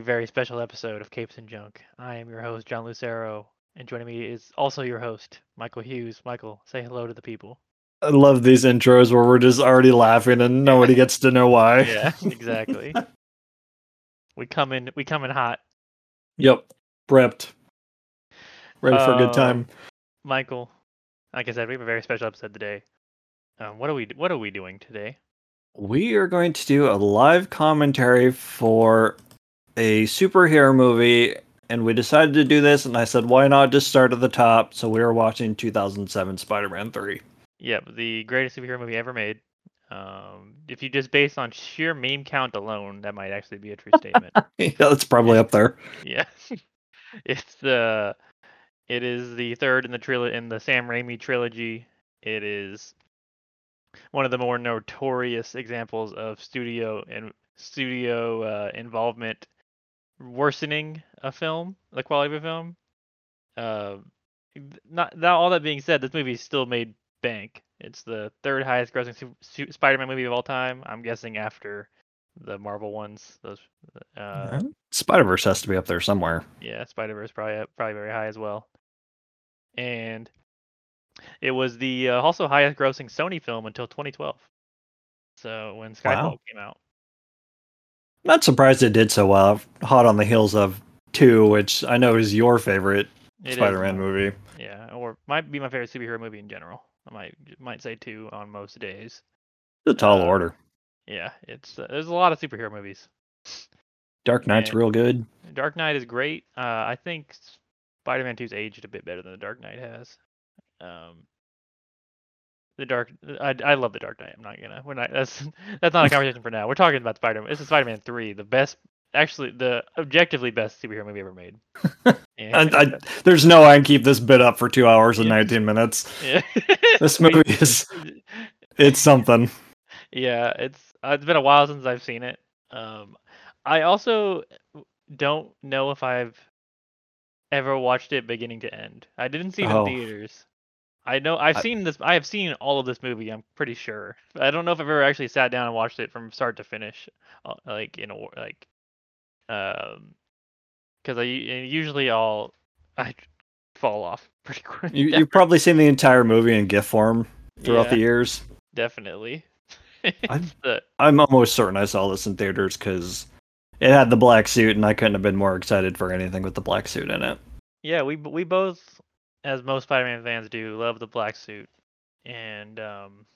a very special episode of Capes and Junk. I am your host, John Lucero, and joining me is also your host, Michael Hughes. Michael, say hello to the people. I love these intros where we're just already laughing and nobody gets to know why. Yeah, exactly. we come in we come in hot. Yep. Prepped. Ready for a Uh, good time. Michael, like I said, we have a very special episode today. Um, what are we what are we doing today? We are going to do a live commentary for a superhero movie, and we decided to do this, and I said, why not just start at the top? So we were watching 2007 Spider Man 3. Yep, the greatest superhero movie ever made. Um, if you just based on sheer meme count alone, that might actually be a true statement. yeah, that's probably up there. Yeah, it's the it is the third in the trilogy in the Sam Raimi trilogy. It is one of the more notorious examples of studio and studio uh, involvement worsening a film, the quality of a film. Uh, not now. all that being said, this movie still made bank. It's the third highest grossing su- su- Spider-Man movie of all time. I'm guessing after the Marvel ones. Those, uh, Spider Verse has to be up there somewhere. yeah, Spider Verse probably uh, probably very high as well. And it was the uh, also highest grossing Sony film until 2012. So when Skyfall Wow. came out. Not surprised it did so well. Hot on the heels of 2, which I know is your favorite It is Spider Man my- movie. Yeah, or might be my favorite superhero movie in general. I might might say two on most days. The tall Uh, order. Yeah, it's uh, there's a lot of superhero movies. Dark Knight's and- real good. Dark Knight is great. Uh, I think Spider-Man 2's aged a bit better than the Dark Knight has. Um, the Dark, I, I love the Dark Knight. I'm not gonna. We're not. That's that's not a conversation for now. We're talking about Spider-Man. This is Spider-Man 3, the best, actually the objectively best superhero movie ever made. And I, there's no way I can keep this bit up for two hours and Yeah. 19 minutes. yeah. This movie is it's something. Yeah, it's uh, it's been a while since I've seen it. Um, I also don't know if I've ever watched it beginning to end. I didn't see it Oh. in theaters. I know I've I- seen this. I have seen all of this movie. I'm pretty sure. I don't know if I've ever actually sat down and watched it from start to finish, uh, like in a like, um, because I usually I'll I fall off pretty quick. You, you've probably seen the entire movie in GIF form throughout Yeah. the years. definitely. I'm- the- I'm almost certain I saw this in theaters because it had the black suit, and I couldn't have been more excited for anything with the black suit in it. Yeah, we we both, as most Spider-Man fans do, love the black suit, and um,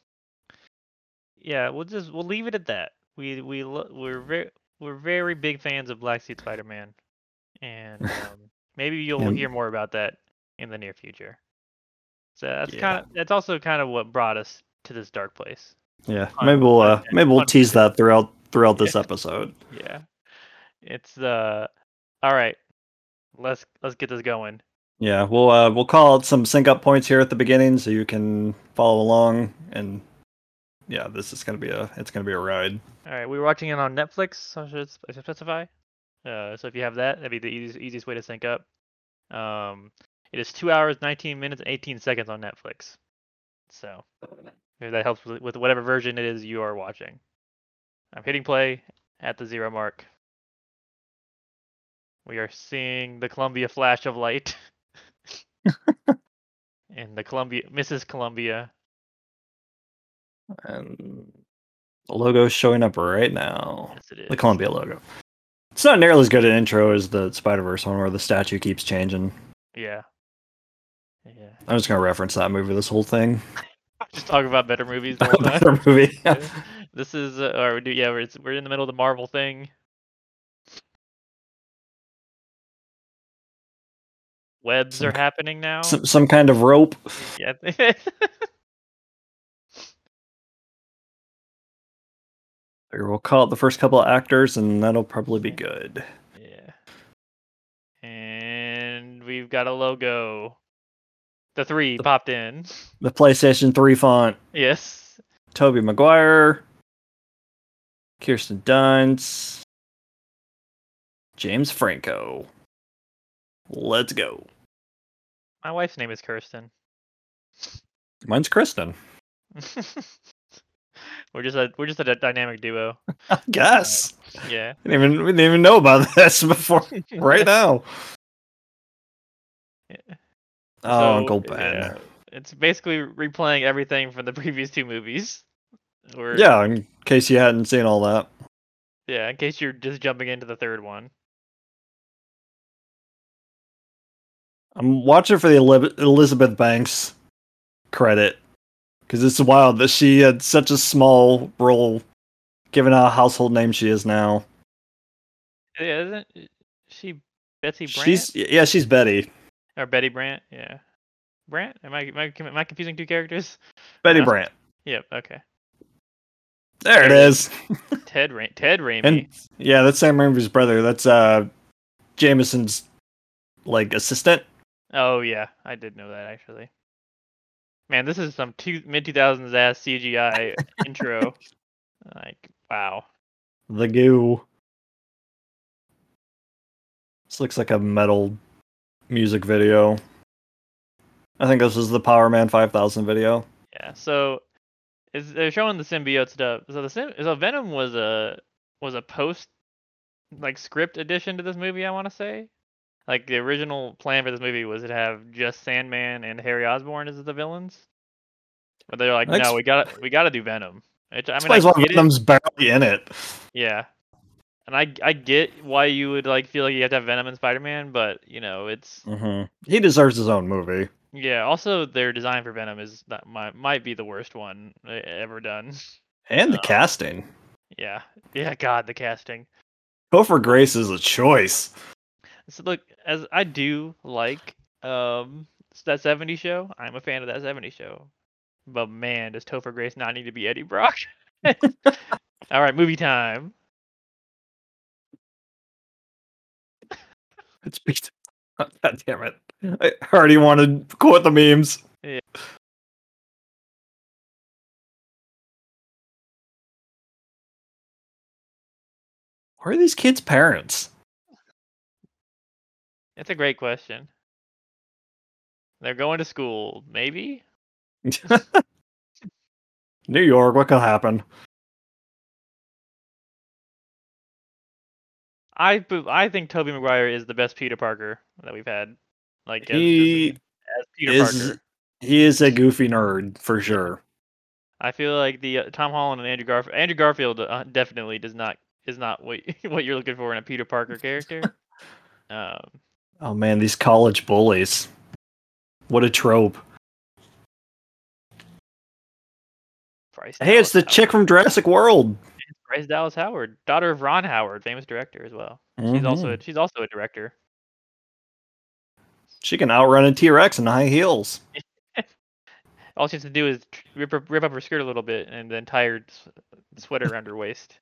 yeah, we'll just we'll leave it at that. We we lo- we're very we're very big fans of Black Suit Spider-Man, and um, maybe you'll Yeah. hear more about that in the near future. So that's Yeah. kind of that's also kind of what brought us to this dark place. Yeah, Fun- maybe we'll uh, maybe we'll tease that throughout throughout this episode. Yeah, it's uh, all right. Let's let's get this going. Yeah, we'll uh, we'll call some sync up points here at the beginning so you can follow along, and yeah, this is gonna be a it's gonna be a ride. All right, we were watching it on Netflix. I should specify? Uh, so if you have that, that'd be the easiest, easiest way to sync up. Um, it is two hours, 19 minutes, and 18 seconds on Netflix. So that helps with whatever version it is you are watching. I'm hitting play at the zero mark. We are seeing the Columbia flash of light. and the Columbia, Mrs. Columbia. And the logo's showing up right now. Yes, it is. The Columbia logo. It's not nearly as good an intro as the Spider Verse one where the statue keeps changing. Yeah. Yeah. I'm just gonna reference that movie this whole thing. Just talk about better movies. the whole time. Better movie. Yeah. this is uh, or we do yeah we're, it's, we're in the middle of the marvel thing webs are happening now some, some kind of rope. yeah We'll call it the first couple of actors, and that'll probably be good. yeah and we've got a logo the three popped in The PlayStation 3 font. yes Tobey Maguire, Kirsten Dunst, James Franco. Let's go. My wife's name is kirsten Mine's Kristen. We're just a we're just a dynamic duo. I guess. Uh, yeah. We didn't even we didn't even know about this before right now. Yeah. Oh, So, Uncle Ben. yeah, it's basically replaying everything from the previous two movies. Or Yeah, in case you hadn't seen all that. yeah, in case you're just jumping into the third one. I'm watching for the Elizabeth Banks credit because it's wild that she had such a small role, given how household name she is now. Yeah, isn't she Betsy Brandt She's yeah, she's Betty. or Betty Brandt? Yeah, Brandt. Am I am I, am I confusing two characters? Betty Uh, Brandt. Yep. Okay. There it there it is. Ted Ra- Ted Raimi. And yeah, that's Sam Raimi's brother. That's uh Jameson's like assistant. Oh yeah, I did know that actually. Man, this is some two mid two thousands ass CGI intro. Like wow. The goo. This looks like a metal music video. I think this is the Powerman 5000 video. Yeah. So is they're showing the symbiote stuff. So the sim- so Venom was a was a post like script addition to this movie. I want to say. Like the original plan for this movie was to have just Sandman and Harry Osborn as the villains, but they're like, That's- no, we got to we got to do Venom. Which, I mean, I get it. Venom's barely in it. Yeah. And I I get why you would like feel like you have to have Venom and Spider Man, but you know, it's Mm-hmm. He deserves his own movie. yeah, also their design for Venom is that might might be the worst one ever done. And the Oh. casting. Yeah. Yeah, god, the casting. Topher Grace is a choice. So look, as I do like um that 70 show, I'm a fan of that 70 show. But man, does Topher Grace not need to be Eddie Brock? All right, movie time. It's beat. God damn it. I already wanted to quote the memes. Yeah. Where are these kids' parents? It's a great question. They're going to school, maybe? New York, what could happen? I I think Tobey Maguire is the best Peter Parker that we've had. Like as, He as, as Peter is Parker. he is a goofy nerd for sure. I feel like the uh, Tom Holland and Andrew Garfield. Andrew Garfield uh, definitely does not is not what what you're looking for in a Peter Parker character. um, Oh man, these college bullies. What a trope. Bryce Hey, it's the Dallas chick from Jurassic World. Howard. Bryce Dallas Howard, daughter of Ron Howard, famous director as well. She's also a, she's also a director. she can outrun a T Rex in high heels. All she has to do is rip rip up her skirt a little bit and then tie her sweater around her waist.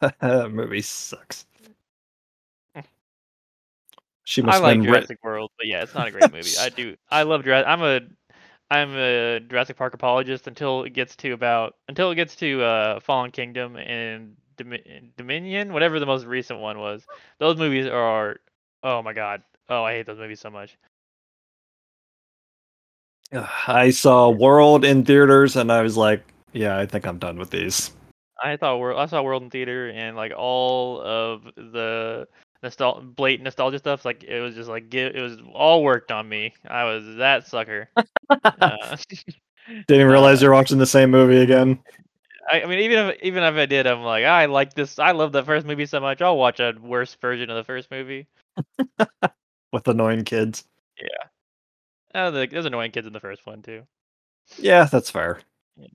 movie sucks. She must I like Jurassic writ- World, but yeah, it's not a great movie. I do. I love Jurassic. I'm a I'm a Jurassic Park apologist until it gets to about until it gets to uh, Fallen Kingdom and Domi- Dominion, whatever the most recent one was. Those movies are oh my god. Oh, I hate those movies so much. I saw World in theaters and I was like, yeah, I think I'm done with these. I thought World I saw World in theater and like all of the nostal blatant nostalgia stuff like it was just like get, it was all worked on me. I was that sucker. uh, Didn't realize Uh, you're watching the same movie again. I, I mean, even if even if I did, I'm like, I like this. I love the first movie so much. I'll watch a worse version of the first movie. with annoying kids. Yeah. Oh, the, there's annoying kids in the first one too. Yeah, that's fair. Yeah.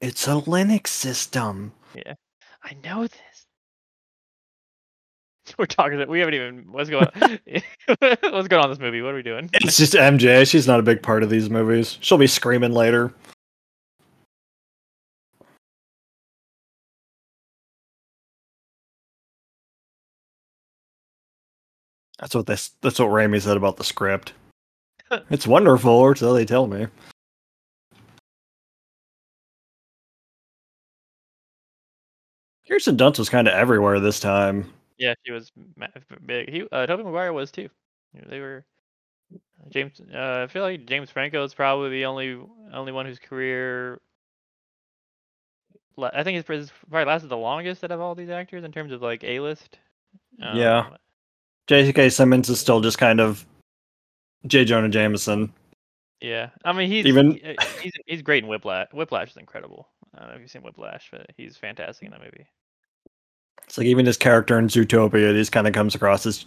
It's a Linux system. Yeah, I know this. We're talking. We haven't even. What's going? on? what's going on in this movie? What are we doing? It's just MJ. She's not a big part of these movies. She'll be screaming later. That's what this. That's what Raimi said about the script. it's wonderful, or so they tell me. Kirsten Dunst was kind of everywhere this time. Yeah, she was ma- big. He, uh, Tobey Maguire was too. They were. James, uh, I feel like James Franco is probably the only only one whose career I think his probably lasted the longest out of all these actors in terms of like A list. Yeah. J.K. Simmons is still just kind of J. Jonah Jameson. Yeah, I mean he's Even- uh, he's he's great in Whiplash. Whiplash is incredible. I don't know if you've seen Whiplash, but he's fantastic in that movie. It's like even his character in Zootopia, just kind of comes across as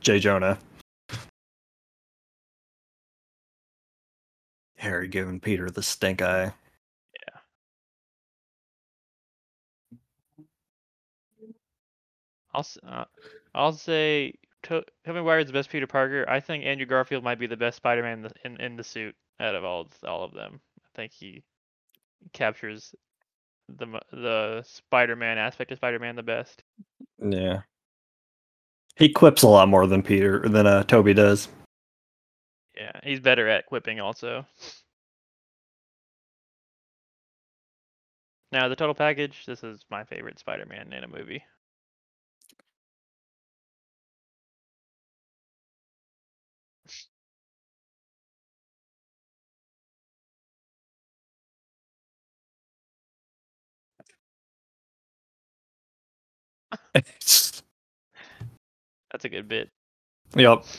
J. Jonah. Harry giving Peter the stink eye. Yeah. I'll uh, I'll say to- Tobey Maguire is the best Peter Parker. I think Andrew Garfield might be the best Spider-Man in the, in, in the suit out of all all of them. I think he captures the the Spider-Man aspect of Spider-Man the best. Yeah. He quips a lot more than Peter than uh, Tobey does. Yeah, he's better at quipping also. Now the total package. This is my favorite Spider-Man in a movie. That's a good bit. yep.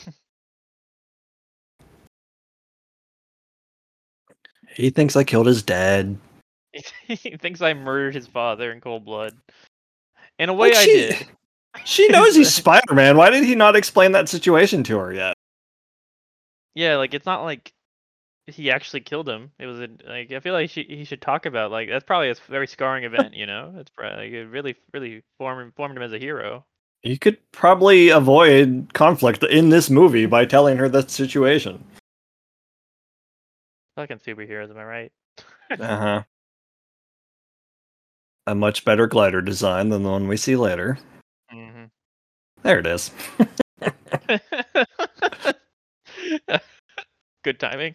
He thinks I killed his dad. he thinks I murdered his father in cold blood. In a way, Like, I she- did. She knows he's Spider Man. Why did he not explain that situation to her yet? Yeah, like it's not like he actually killed him. It was a, like I feel like she, he should talk about like that's probably a very scarring event. You know, it's probably like, it really really formed formed him as a hero. You could probably avoid conflict in this movie by telling her that situation. Fucking superheroes, am I right? Uh huh. A much better glider design than the one we see later. hmm There it is. Good timing.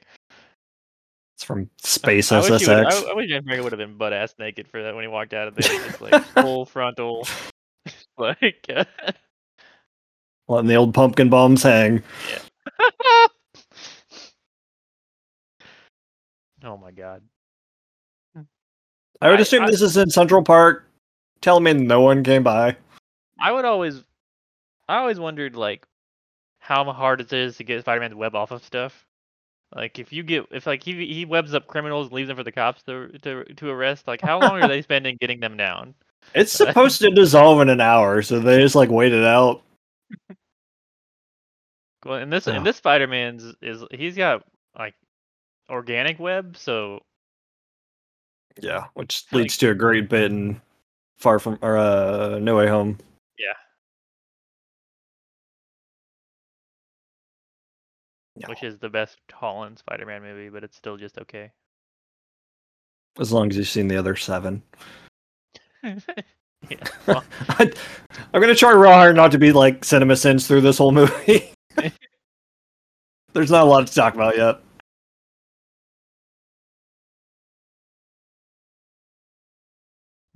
From Space I wish, would, SSX. I, I wish James Franco would have been butt ass naked for that when he walked out of there, just like full frontal, like. Uh, Letting the old pumpkin bombs hang. oh my god. I would I- assume I- this is in Central Park. Tell me no one came by. I would always, I always wondered like how hard it is to get Spider-Man's web off of stuff. Like if you get if like he he webs up criminals and leaves them for the cops to to to arrest, like how long are they spending getting them down? It's supposed to dissolve in an hour, so they just like wait it out. Well, and this Oh. and this Spider-Man's is he's got like organic web, so Yeah, which Like- leads to a great bit in Far From or uh, No Way Home. Yeah. which is the best Holland Spider-Man movie, but it's still just okay. As long as you've seen the other seven. yeah. Well, I, I'm gonna try real hard not to be like CinemaSins through this whole movie. There's not a lot to talk about yet.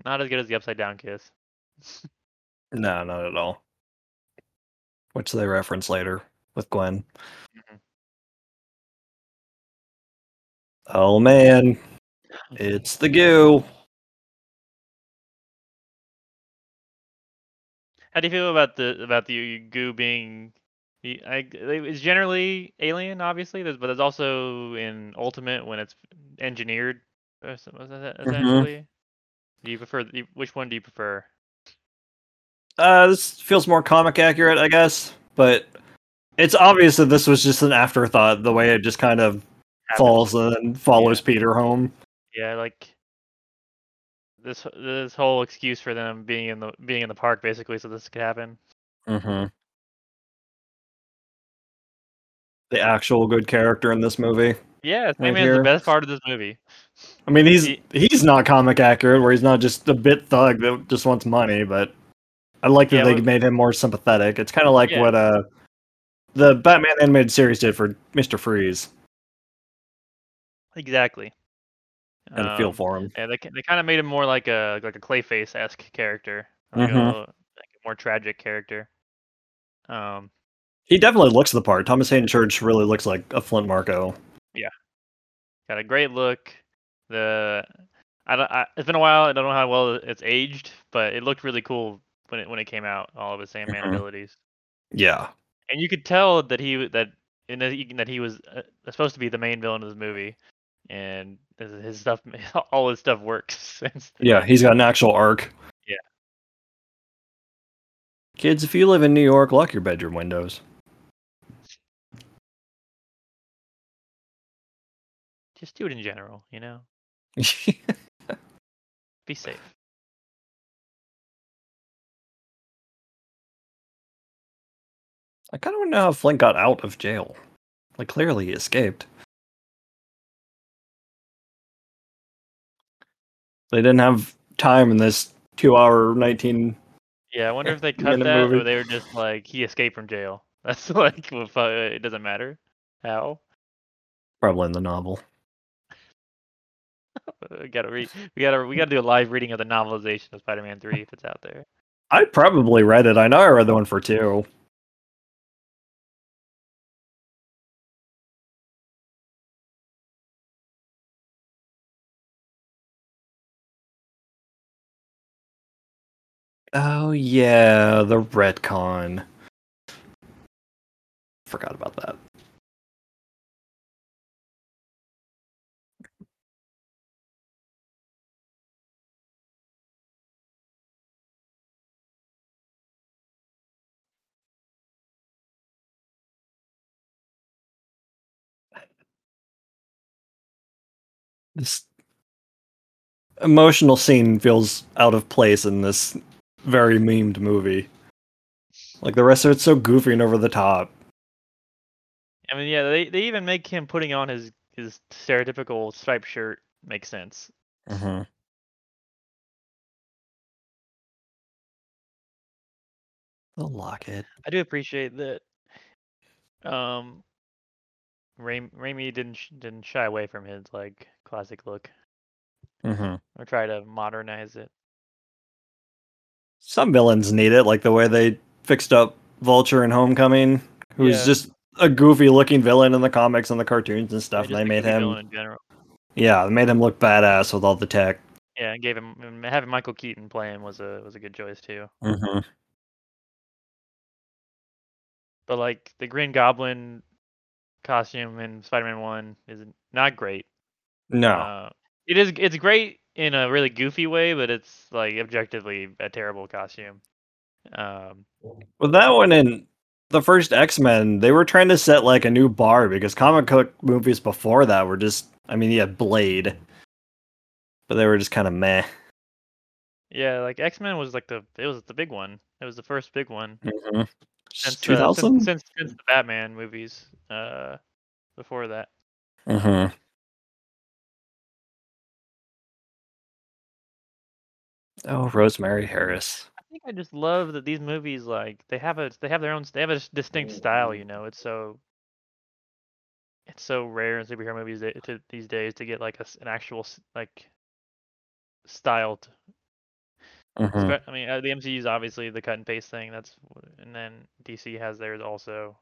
not as good as the Upside Down Kiss. No, not at all. Which they reference later with Gwen. Mhm. Oh man, it's the goo. How do you feel about the about the goo being? I, it's generally alien, obviously, but there's also in Ultimate when it's engineered. uh, Mm-hmm. Essentially, do you prefer? Which one do you prefer? Uh, this feels more comic accurate, I guess, but it's obvious that this was just an afterthought. The way it just kind of falls and follows Peter home. Yeah, like this this whole excuse for them being in the being in the park basically, so this could happen. Mm-hmm. The actual good character in this movie. Yeah, Right Sandman's here. the best part of this movie. I mean, he's He- he's not comic accurate, where he's not just a bit thug that just wants money. But I like that Yeah, they made him more sympathetic. It's kind of like Yeah. what uh the Batman animated series did for Mister Freeze. Exactly. And to feel Um, for him. Yeah, they they kind of made him more like a like a Clayface esque character, like, Mhm. a, like a more tragic character. Um, He definitely looks the part. Thomas Haden Church really looks like a Flint Marko. Yeah, got a great look. The I, don't- I it's been a while. I don't know how well it's aged, but it looked really cool when it when it came out. All of his Sandman Mhm. abilities, Yeah. and you could tell that he that in that he, that he was uh, supposed to be the main villain of this movie, and his stuff, all his stuff works. Yeah, he's got an actual arc. Yeah. Kids, if you live in New York, lock your bedroom windows. just do it in general. You know, be safe. I kind of want to know how Flint got out of jail. Like, clearly he escaped. They didn't have time in this two hour, 19. Yeah, I wonder if they cut Minute that movie. or they were just like he escaped from jail. That's like it doesn't matter how. Probably in the novel. We gotta read. We gotta we gotta do a live reading of the novelization of Spider-Man Three if it's out there. I probably read it. I know I read the one for two. Oh yeah, the retcon. Forgot about that. This emotional scene feels out of place in this very memed movie. Like the rest of it's so goofy and over the top. I mean, yeah, they they even make him putting on his his stereotypical striped shirt make sense. Mm-hmm. The locket. I do appreciate that. Um, Ray, Raimi didn't sh- didn't shy away from his like classic look Mm-hmm. or try to modernize it. Some villains need it, like the way they fixed up Vulture in Homecoming, who's Yeah. just a goofy looking villain in the comics and the cartoons and stuff. And they made him, in general. yeah, they made him look badass with all the tech. Yeah, and gave him having Michael Keaton play him was a was a good choice too. Mm-hmm. But like the Green Goblin costume in Spider-Man One is not great. No, Uh, it is it's great in a really goofy way, but it's like objectively a terrible costume. Um, With that one in the first X Men, they were trying to set like a new bar because comic book movies before that were just, I mean, you had Blade, but they were just kind of meh. yeah, like X Men was like the it was the big one. It was the first big one Mm-hmm. since Two uh, thousand. since, since since the Batman movies. Uh, before that, Mm-hmm. Oh, Rosemary Harris. I think I just love that these movies like they have a they have their own they have a distinct style. You know, it's so it's so rare in superhero movies that, to, these days to get like a, an actual like styled. Mm-hmm. I mean, uh, the MCU is obviously the cut and paste thing. That's and then DC has theirs also.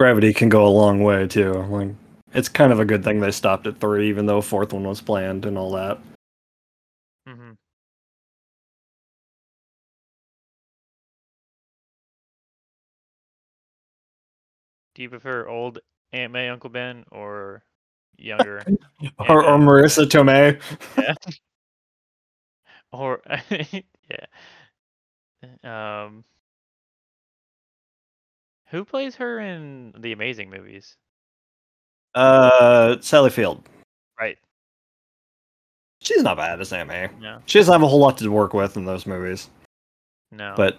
Gravity can go a long way too. Like, it's kind of a good thing they stopped at three, even though a fourth one was planned and all that. hmm Do you prefer old Aunt May, Uncle Ben, or younger? Or, or Marisa Tomei. yeah. Or yeah. Um. Who plays her in the Amazing movies? Uh, Sally Field. Right. She's not bad as Aunt May. No. She doesn't have a whole lot to work with in those movies, No. but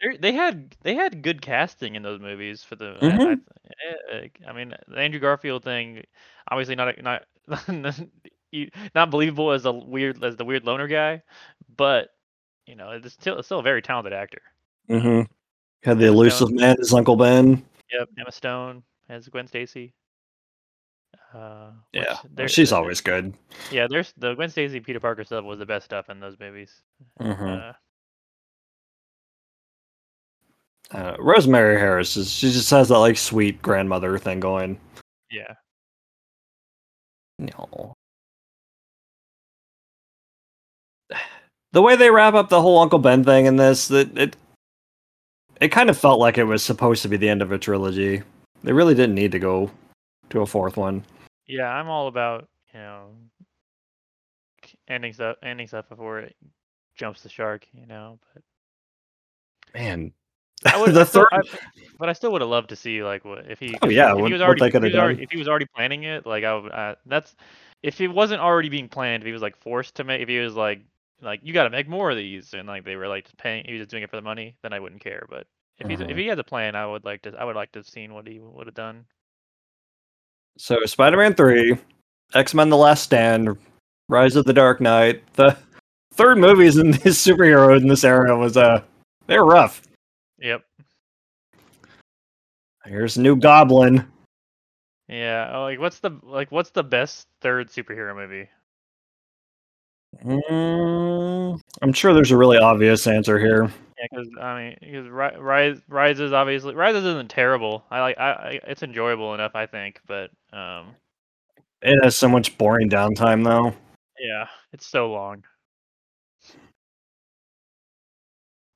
They're- they had they had good casting in those movies for the. I- Mhm. I, eh, I mean, the Andrew Garfield thing, obviously not not not believable as a weird as the weird loner guy, but you know, it's still it's still a very talented actor. Mm-hmm. had the Emma elusive Stone. man as Uncle Ben. Yep, Emma Stone as Gwen Stacy. Uh, Yeah, she's always good. Yeah, there's the Gwen Stacy Peter Parker stuff was the best stuff in those movies. Mhm. Uh, Uh, Rosemary Harris is she just has that like sweet grandmother thing going. yeah, No. The way they wrap up the whole Uncle Ben thing in this, that it it kind of felt like it was supposed to be the end of a trilogy. They really didn't need to go to a fourth one. Yeah, I'm all about you know ending stuff, ending stuff before it jumps the shark. You know, but Man, I would, the I still- third. I- but I still would have loved to see like what if he. Oh yeah, if what- he was already, if, he was already if he was already planning it, like I would. Uh, that's if it wasn't already being planned. If he was like forced to make, if he was like like you got to make more of these, and like they were like just paying, he was just doing it for the money, then I wouldn't care. But if he's Mhm. if he has a plan, I would like to. I would like to have seen what he would have done. So Spider-Man three, X-Men: The Last Stand, Rise of the Dark Knight. The third movies in this superhero in this era was uh they were rough. Yep. Here's new Goblin. Yeah. oh, Like what's the like what's the best third superhero movie? Mm, I'm sure there's a really obvious answer here. Yeah, because I mean, because Ri- Rise Rises obviously Rises isn't terrible. I like I, I it's enjoyable enough I think, but um It has so much boring downtime though. yeah, it's so long.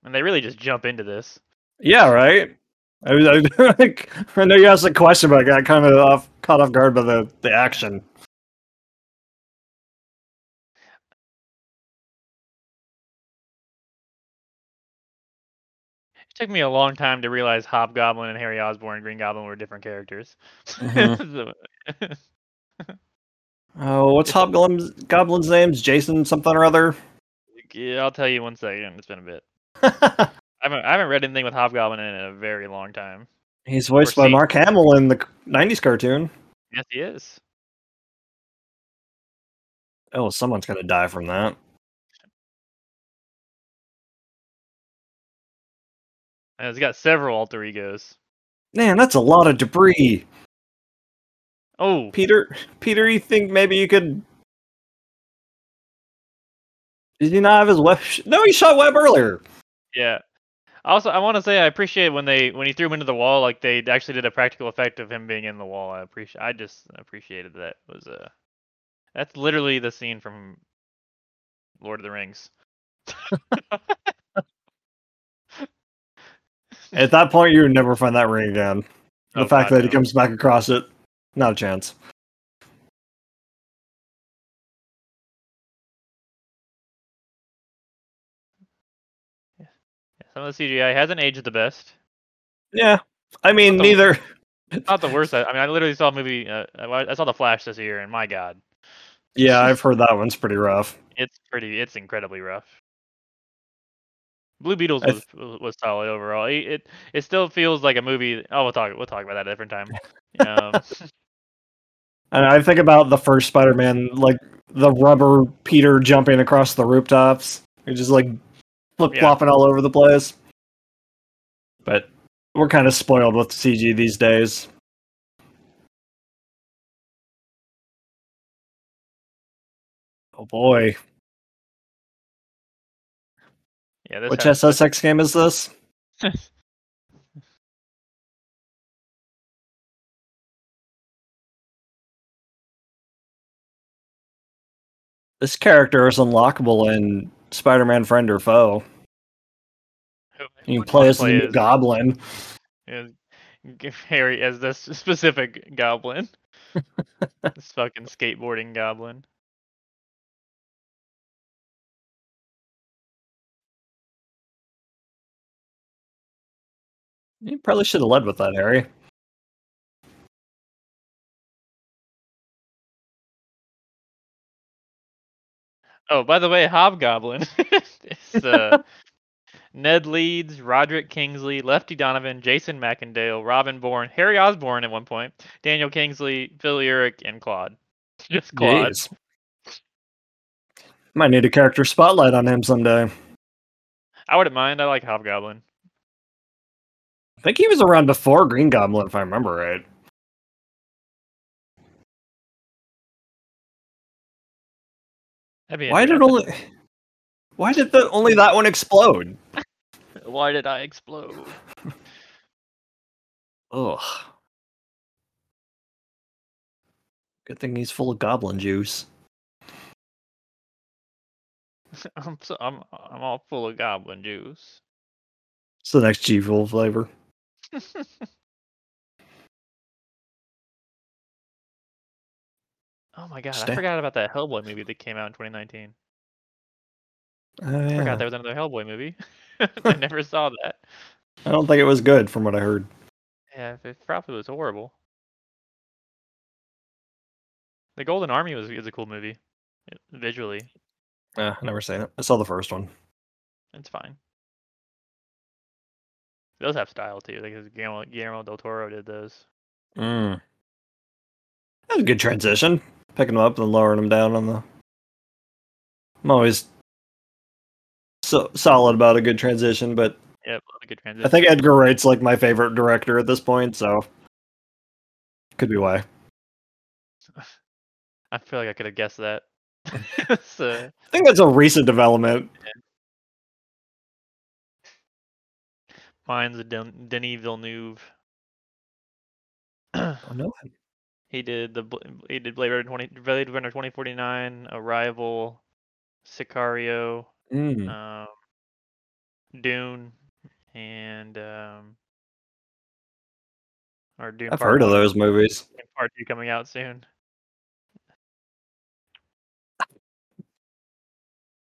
And they really just jump into this. Yeah, right. I, I, I know you asked a question, but I got kind of off, caught off guard by the, the action. Took me a long time to realize Hobgoblin and Harry Osborn and Green Goblin were different characters. Mhm. So- Oh, what's Hobgoblin's Goblin's name's Jason something or other? yeah, I'll tell you one second. It's been a bit. I haven't I haven't read anything with Hobgoblin in a very long time. He's voiced by. Mark Hamill in the '90s cartoon. Yes, he is. Oh, someone's gonna die from that. And it's got several alter egos. Man, that's a lot of debris. Oh, Peter, Peter, you think maybe you could? Did he not have his web? No, he shot web earlier. Yeah. Also, I want to say I appreciate when they when he threw him into the wall, like they actually did a practical effect of him being in the wall. I appreciate. I just appreciated that. It was uh, that's literally the scene from Lord of the Rings. At that point, you would never find that ring again. The Oh, fact God, that he comes back across it, not a chance. Some of the CGI hasn't aged the best. Yeah, I mean, Not the- neither. Not the worst. I, I mean, I literally saw a movie. Uh, I I saw The Flash this year, and my God, Yeah, I've heard that one's pretty rough. it's pretty. It's incredibly rough. Blue Beetles was was was solid overall. It, it it still feels like a movie. Oh, we'll talk we'll talk about that a different time. Um, And I think about the first Spider-Man, like the rubber Peter jumping across the rooftops, and just like flip flopping all over the place. But we're kind of spoiled with CG these days. Oh boy, yeah, which has- SSX game is this? This character is unlockable in Spider-Man Friend or Foe. You can play as the Goblin. as Harry as this specific goblin. this fucking skateboarding goblin. You probably should have led with that, Harry. Oh, by the way, Hobgoblin. it's uh, Ned Leeds, Roderick Kingsley, Lefty Donovan, Jason Macendale, Robin Borne, Harry Osborn at one point, Daniel Kingsley, Phil Urich, and Claude. Just Claude. Jeez. Might need a character spotlight on him someday. I wouldn't mind. I like Hobgoblin. I think he was around before Green Goblin, if I remember right. Why did only Why did the only that one explode? Why did I explode? Ugh. Good thing he's full of goblin juice. I'm so, I'm I'm all full of goblin juice. It's the next G Fuel flavor. oh my god, I forgot about that Hellboy movie that came out in 2019. Oh, I forgot there was another Hellboy movie. I never saw that. I don't think it was good from what I heard. Yeah, it probably was horrible. The Golden Army was is a cool movie, uh, visually. Yeah, I never seen it. I saw the first one. It's fine. Those have style too. Like 'cause Guillermo, Guillermo del Toro did those. Mm. That was a good transition. Picking them up and lowering them down on the. I'm always so solid about a good transition, but Yep, love a good transition. I think Edgar Wright's like my favorite director at this point, so could be why. I feel like I could have guessed that. so, I think that's a recent development. Mine's a Den- Denis Villeneuve. Oh, no. he did the he did Blade Runner 20 Blade Runner 2049, Arrival, Sicario, Mm. um, Dune, and um, or Dune. I've heard of those movies. Part Two coming out soon.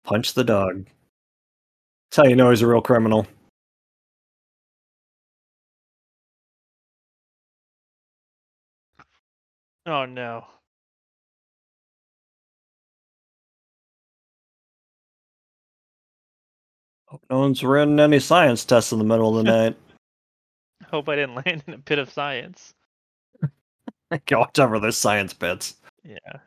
Punch the dog. That's how you know he's a real criminal. Oh no. Hope no one's running any science tests in the middle of the night. Hope I didn't land in a pit of science. Go watch over those science bits. Yeah.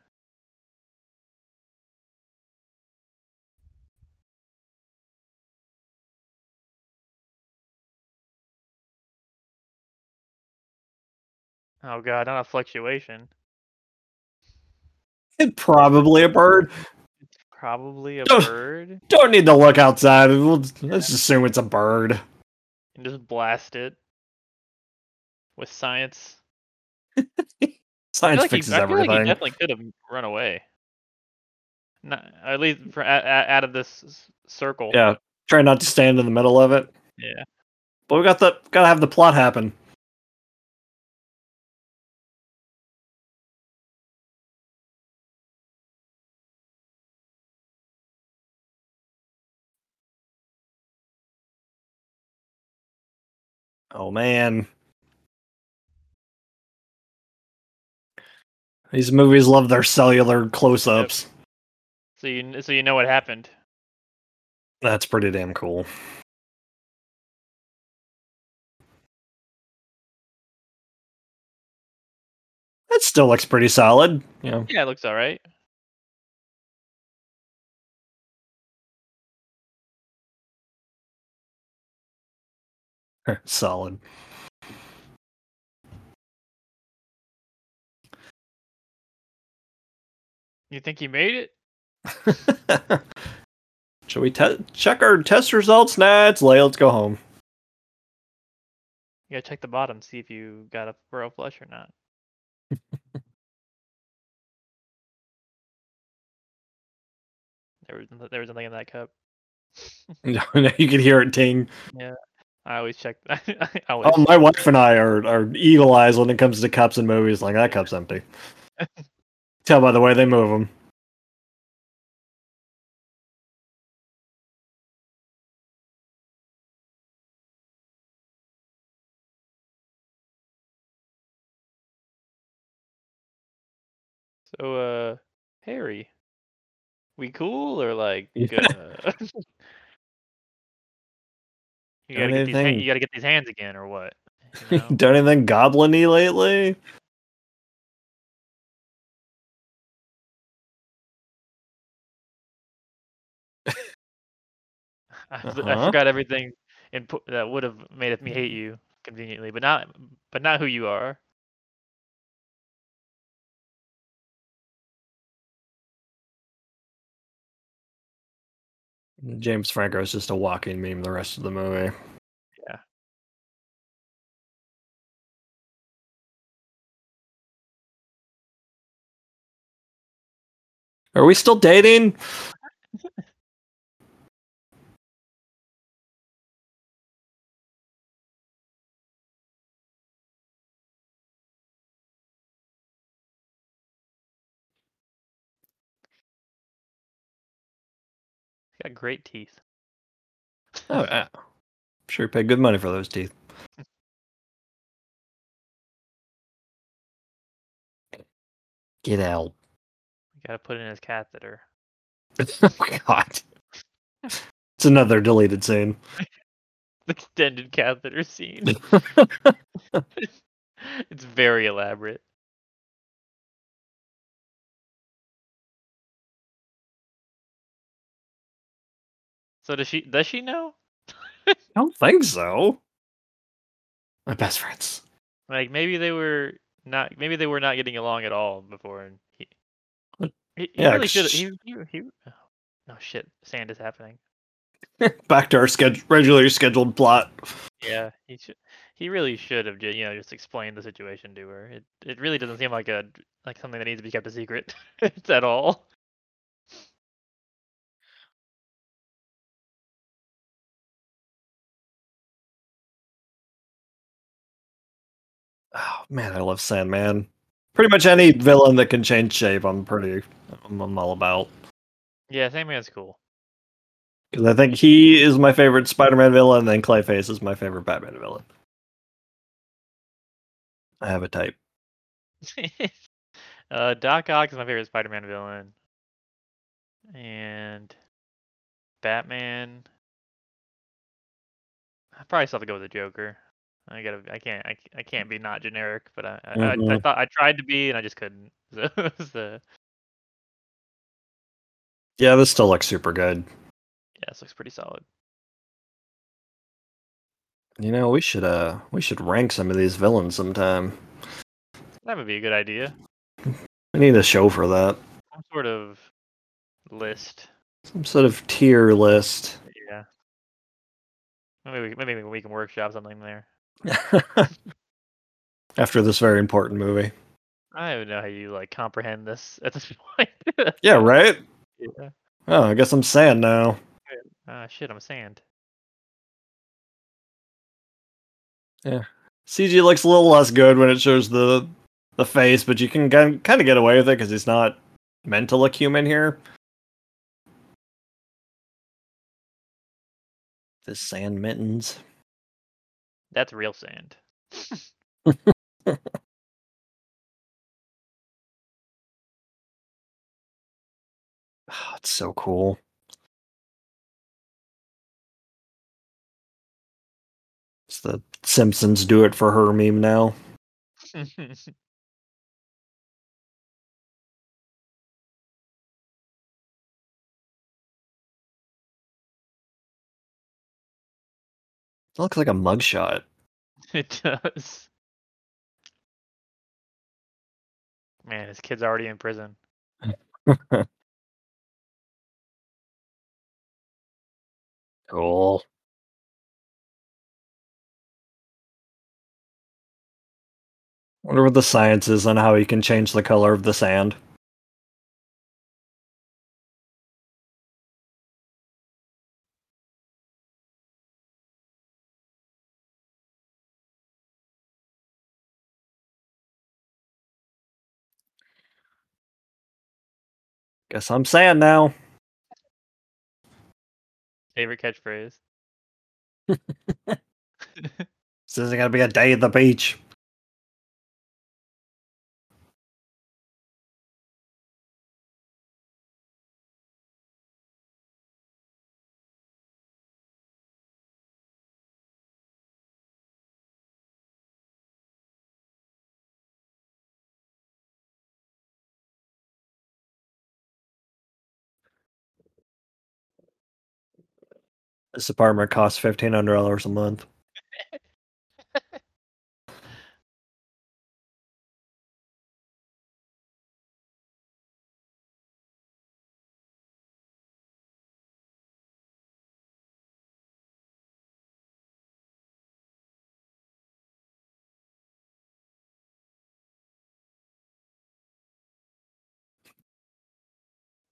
Oh god, not a fluctuation. Probably a bird. Probably a Oh. bird. Don't need to look outside. We'll, let's assume it's a bird. And just blast it with science. Science like fixes he, I feel like he everything. definitely could have run away. Not, at least for, a, a, out of this circle. yeah, try not to stand in the middle of it. Yeah. But we got the gotta have the plot happen. Oh man. These movies love their cellular close-ups. So you so you know what happened. That's pretty damn cool. That still looks pretty solid. Yeah. Yeah, it looks all right. solid. You think he made it? Should we te- check our test results? Nah, it's late. Let's go home. You gotta check the bottom, see if you got a royal flush or not. there was there was nothing in that cup. you can hear it ting. I always check. I always. Oh, my wife and I are, are eagle eyes when it comes to cups and movies. Like that cup's empty. Tell by the way they move them. So, uh, Harry, we cool or like? Yeah. You gotta get these. You gotta get these hands again, or what? You know? Done anything goblin-y lately? I, f- I Uh-huh. forgot everything in that would have made me hate you conveniently, but not, but not who you are. James Franco is just a walking meme the rest of the movie. Yeah. Are we still dating? Got great teeth. Oh yeah. Sure paid good money for those teeth. Get out. You gotta put in his catheter. oh god. It's another deleted scene. the Extended catheter scene. it's very elaborate. So does she does she know? I don't think so. My best friends. Like maybe they were not maybe they were not getting along at all before and he What? he, he Yeah, really should 'cause- he, he, he oh, no shit sand is happening. Back to our schedule, regularly scheduled plot. Yeah, he should he really should have ju- you know just explained the situation to her. It it really doesn't seem like a like something that needs to be kept a secret at all. Man, I love Sandman. Pretty much any villain that can change shape, I'm pretty, I'm, I'm all about. Yeah, Sandman's cool. Because I think he is my favorite Spider-Man villain, and then Clayface is my favorite Batman villain. I have a type. uh, Doc Ock is my favorite Spider-Man villain, and Batman. I probably still have to go with the Joker. I gotta. I can't. I, I can't be not generic, but I, I, I, I Mhm. thought I tried to be and I just couldn't. So the Yeah, this still looks super good. yeah, this looks pretty solid. You know, we should uh, we should rank some of these villains sometime. That would be a good idea. We need a show for that. Some sort of list. Some sort of tier list. Yeah. Maybe we, maybe we can workshop something there. After this very important movie. I don't know how you like comprehend this at this point. Yeah, right? yeah. Oh, I guess I'm sand now. Ah, shit, I'm sand. Yeah. CG looks a little less good when it shows the the face, but you can kind of get away with it because he's not meant to look human here. The sand mittens. That's real sand. Oh, it's so cool. It's the Simpsons do it for her meme now. It looks like a mugshot. it does. Man, his kid's already in prison. Cool. Wonder what the science is on how you can change the color of the sand. Guess I'm sand now. Favorite catchphrase. This isn't gonna be a day at the beach. This apartment costs fifteen hundred dollars a month.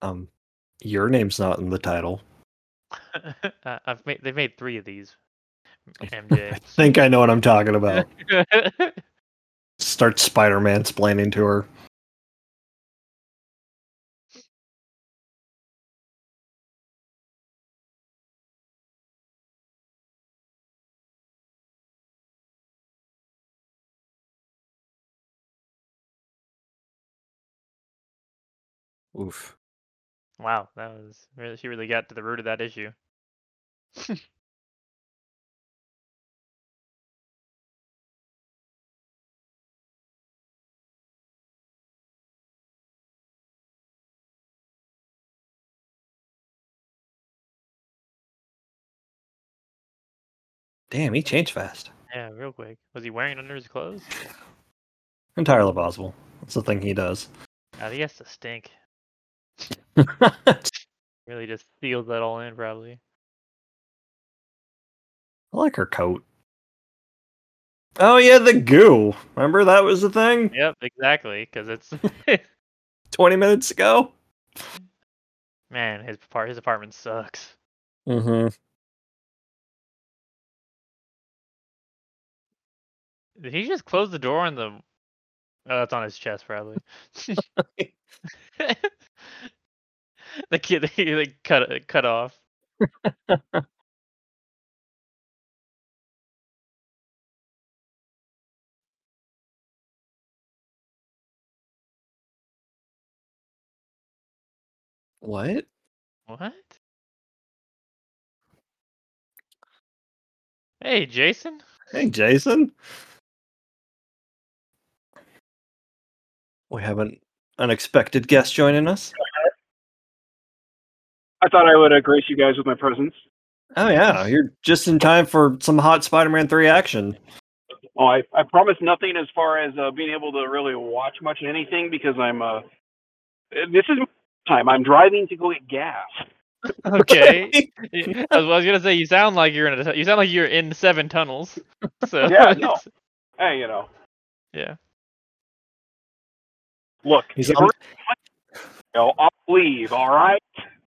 um, your name's not in the title. Uh, I've made they've made three of these. MJ. I think I know what I'm talking about. Start Spider-Man splaining to her. Oof. Wow, that was really she really got to the root of that issue. Damn, he changed fast. Yeah, real quick. Was he wearing it under his clothes? Entirely possible. That's the thing he does. Uh, he has to stink. Really just seals that all in, probably. I like her coat. Oh yeah, the goo. Remember that was the thing Yep, exactly. Because it's twenty minutes ago. man, his part his apartment sucks. Mm-hmm. Did he just close the door on the? Oh, that's on his chest, probably. the kid, he like cut cut off. What? What? Hey, Jason. Hey, Jason. We have an unexpected guest joining us. I thought I would uh, grace you guys with my presence. Oh yeah, you're just in time for some hot Spider-Man three action. Oh, I, I promise nothing as far as uh, being able to really watch much of anything because I'm uh this is time. I'm driving to go get gas. Okay. Y- I was, I was gonna say you sound like you're in a, you sound like you're in seven tunnels. So Yeah, no. Hey, you know, yeah. Look, He's you on- know, I'll leave. All right.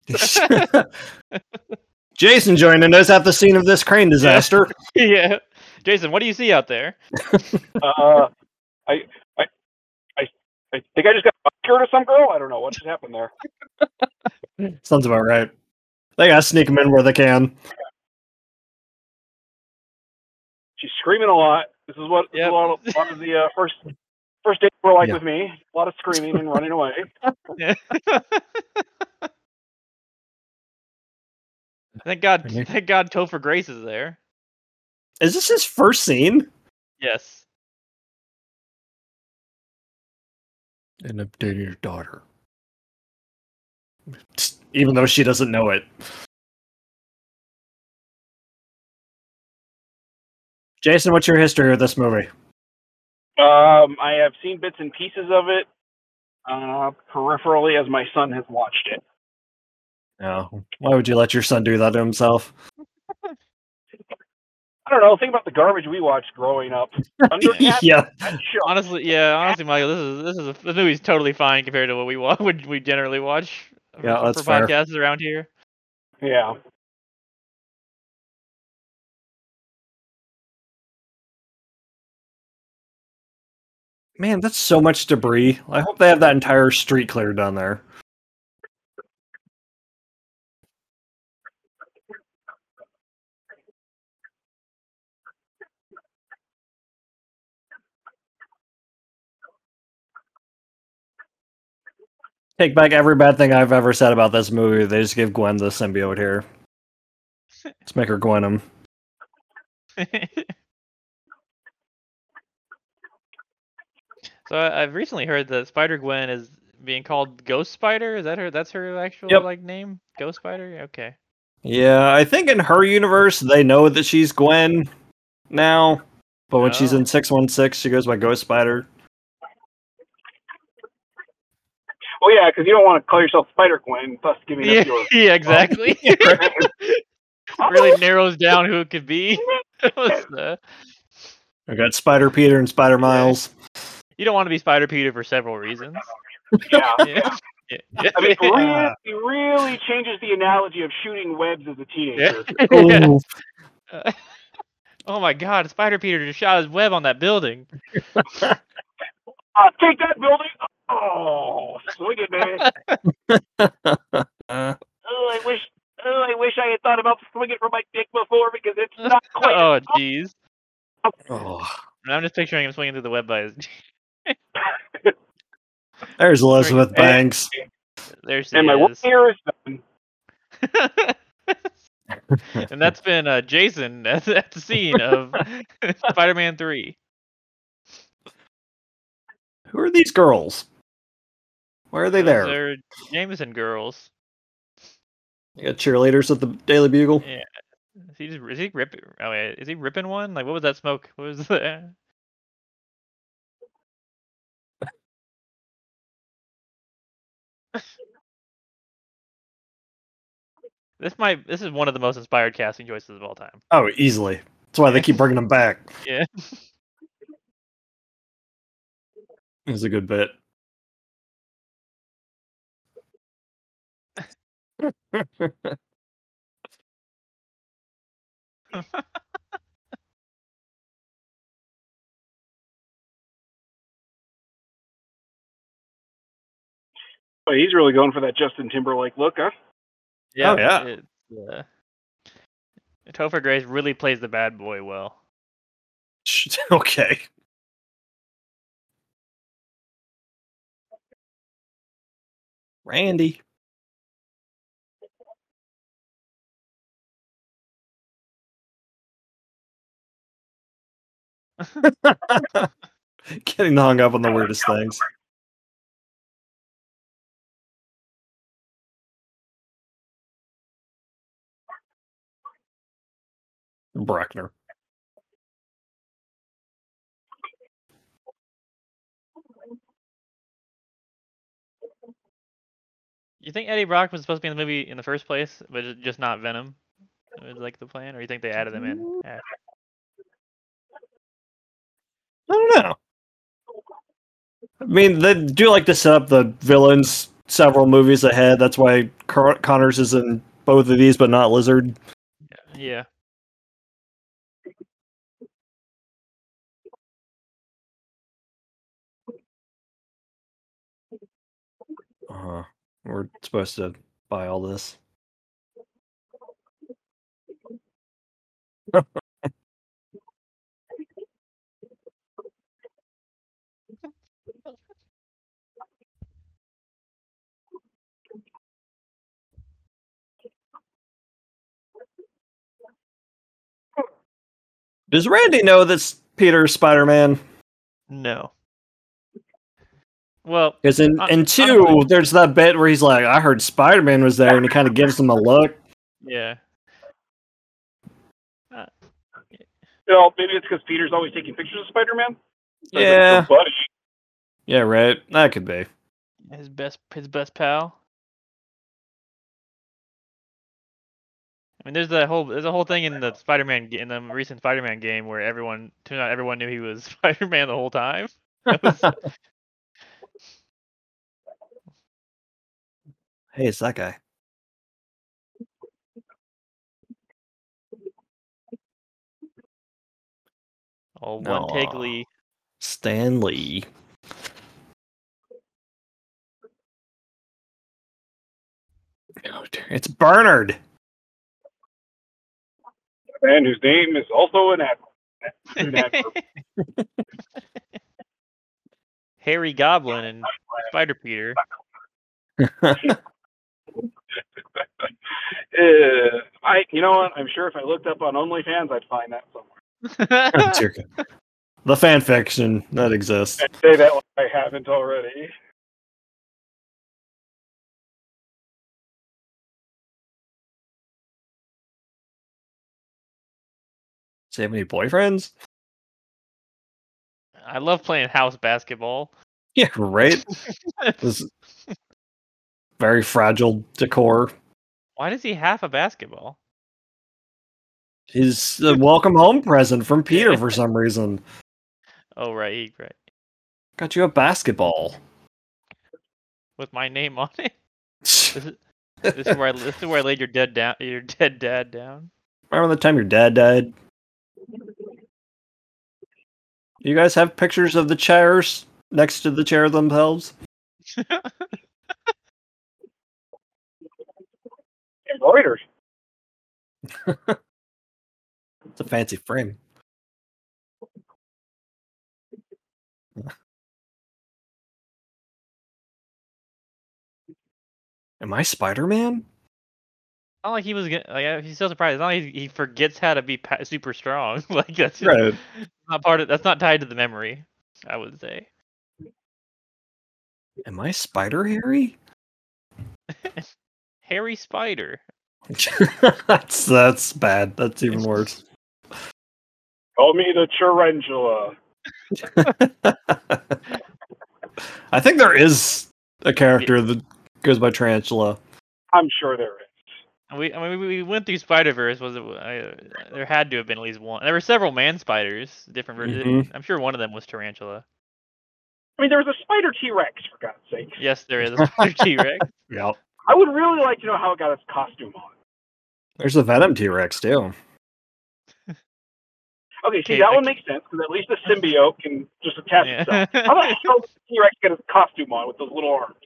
Jason joining us at the scene of this crane disaster. yeah. Jason, what do you see out there? Uh, I, I, I, I think I just got a skirt of some girl. I don't know what just happened there. Sounds about right. They gotta sneak them in where they can. She's screaming a lot. This is what Yep. a, lot of, a lot of the uh, first first dates were like Yeah. with me. A lot of screaming and running away. Yeah. thank God thank God Topher Grace is there. Is this his first scene? Yes. And updating your daughter. Even though she doesn't know it. Jason, what's your history with this movie? Um, I have seen bits and pieces of it uh, peripherally as my son has watched it. No. Why would you let your son do that to himself? I don't know. Think about the garbage we watched growing up. Thundercats, yeah. Honestly, yeah, honestly, Michael, this is this is a, this movie's totally fine compared to what we watch, what we generally watch Yeah, for, that's fair. podcasts around here. Yeah. Man, that's so much debris. I hope they have that entire street cleared down there. Take back every bad thing I've ever said about this movie. They just give Gwen the symbiote here. Let's make her Gwen so I, I've recently heard that Spider Gwen is being called Ghost Spider. Is that her? That's her actual Yep. like name? Ghost Spider. Okay. Yeah, I think in her universe they know that she's Gwen now, but when she's Oh. in six one six, she goes by Ghost Spider. Oh yeah, because you don't want to call yourself Spider Gwen, thus giving Yeah, up your. yeah, exactly. really narrows down who it could be. What's the- uh, I got Spider Peter and Spider Miles. You don't want to be Spider Peter for several reasons. yeah. Yeah. Yeah. I mean, Yeah. really, he really changes the analogy of shooting webs as a teenager. Yeah. Ooh. oh my god, Spider Peter just shot his web on that building. Uh, take that building. Oh, swing it, baby. Uh, Oh, I wish. Oh, I wish I had thought about swinging from my dick before because it's not quite. oh jeez. oh. I'm just picturing him swinging through the web by his. There's Elizabeth Banks. There's and my work is. here is done. and that's been uh, Jason at, the- at the scene of Spider-Man Three. Who are these girls? Why are they Those there? are Jameson girls. You got cheerleaders at the Daily Bugle. Yeah. Is he just, is he ripping? Oh wait, is he ripping one? Like what was that smoke? What was that? This might. This is one of the most inspired casting choices of all time. Oh, easily. That's why they keep bringing them back. Yeah. It's a good bit. Oh, he's really going for that Justin Timberlake look, huh? Yeah. Oh, yeah. It's, uh, Topher Grace really plays the bad boy well. okay. Randy. Getting hung up on the weirdest things. Bruckner. You think Eddie Brock was supposed to be in the movie in the first place, but just not Venom? Was like the plan, or you think they added him in? Mm-hmm. after? I don't know. I mean, they do like to set up the villains several movies ahead. That's why Connors is in both of these, but not Lizard. Yeah. Uh, we're supposed to buy all this. Does Randy know that's Peter Spider Man? No. Well, Because in, Uh, in two, honestly- there's that bit where he's like, I heard Spider Man was there, and he kind of gives him a look. yeah. Well, maybe it's because Peter's always taking pictures of Spider-Man. So Yeah. "Oh, buddy. Yeah, right. That could be. His best, his best pal. I mean, there's that whole there's a whole thing in the Spider-Man in the recent Spider-Man game where everyone turned out everyone knew he was Spider-Man the whole time. That was- Hey, it's that guy. oh, one take Lee. Stanley. Oh, dear. It's Bernard. And whose name is also an admiral. An admiral. Harry Goblin and Spider Peter. Uh, I, you know what? I'm sure if I looked up on OnlyFans, I'd find that somewhere. Dear God. the fan fiction that exists. I'd say that like I haven't already. Do you have any boyfriends? I love playing house basketball. Yeah, right. this very fragile decor. Why does he have a basketball? His a welcome home present from Peter for some reason. Oh right, right. Got you a basketball. with my name on it. This is, this is where I this is where I laid your dead down your dead dad down. Remember the time your dad died? You guys have pictures of the chairs next to the chair themselves? Embroidered. It's a fancy frame. Am I Spider Man? Not like he was gonna, like he's so surprised. It's not like he, he forgets how to be pa- super strong. like that's Right. not part of that's not tied to the memory. I would say. Am I Spider Harry? Harry Spider. that's that's bad. That's even worse. Call me the Tarantula. I think there is a character that goes by Tarantula. I'm sure there is. We I mean we, we went through Spider Verse. Was it? I, there had to have been at least one. There were several man spiders, different versions. Mhm. I'm sure one of them was tarantula. I mean, there was a spider T Rex, for God's sake. Yes, there is a spider T Rex. Yep. I would really like to know how it got its costume on. There's a Venom T Rex too. Okay, see, Okay, that I one ca- makes sense because at least the symbiote can just attach Yeah. itself. How about the hell did T Rex get his costume on with those little arms?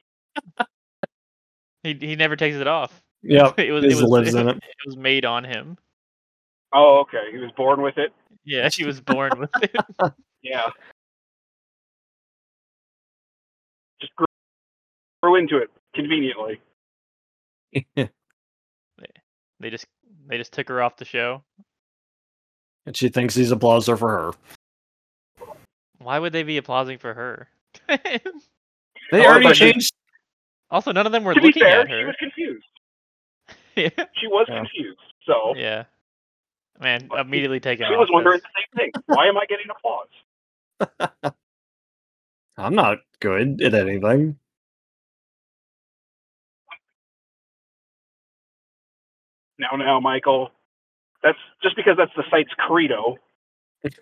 he he never takes it off. Yeah, It was He it was lives in it. It was made on him. Oh, okay. He was born with it. Yeah, he was born with it. Yeah. Just grew, grew into it conveniently. They just they just took her off the show. and she thinks these applause are for her. Why would they be applauding for her? They Oh, already changed. also, none of them were to be looking fair, at she her. was confused. yeah. She was Yeah. confused. So yeah. Man, But immediately taken she off. was wondering this. the same thing. Why am I getting applause? I'm not good at anything. Now, now, Michael. That's just because that's the site's credo.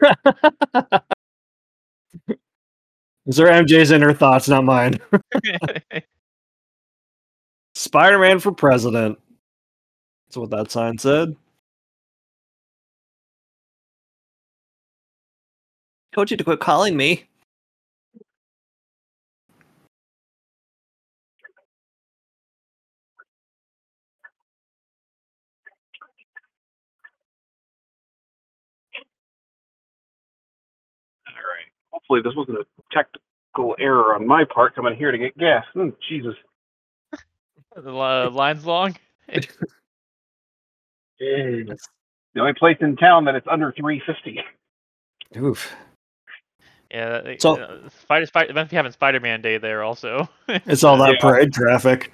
These are MJ's inner thoughts, not mine. Spider Man for president. That's what that sign said. Told you to quit calling me. Hopefully, this wasn't a technical error on my part coming here to get gas. Mm, Jesus. the li- line's long. The only place in town that it's under 350. Oof. Yeah. that- So- uh, Spider Spider. Must be having Spider Man Day there also. It's all that Yeah. parade traffic.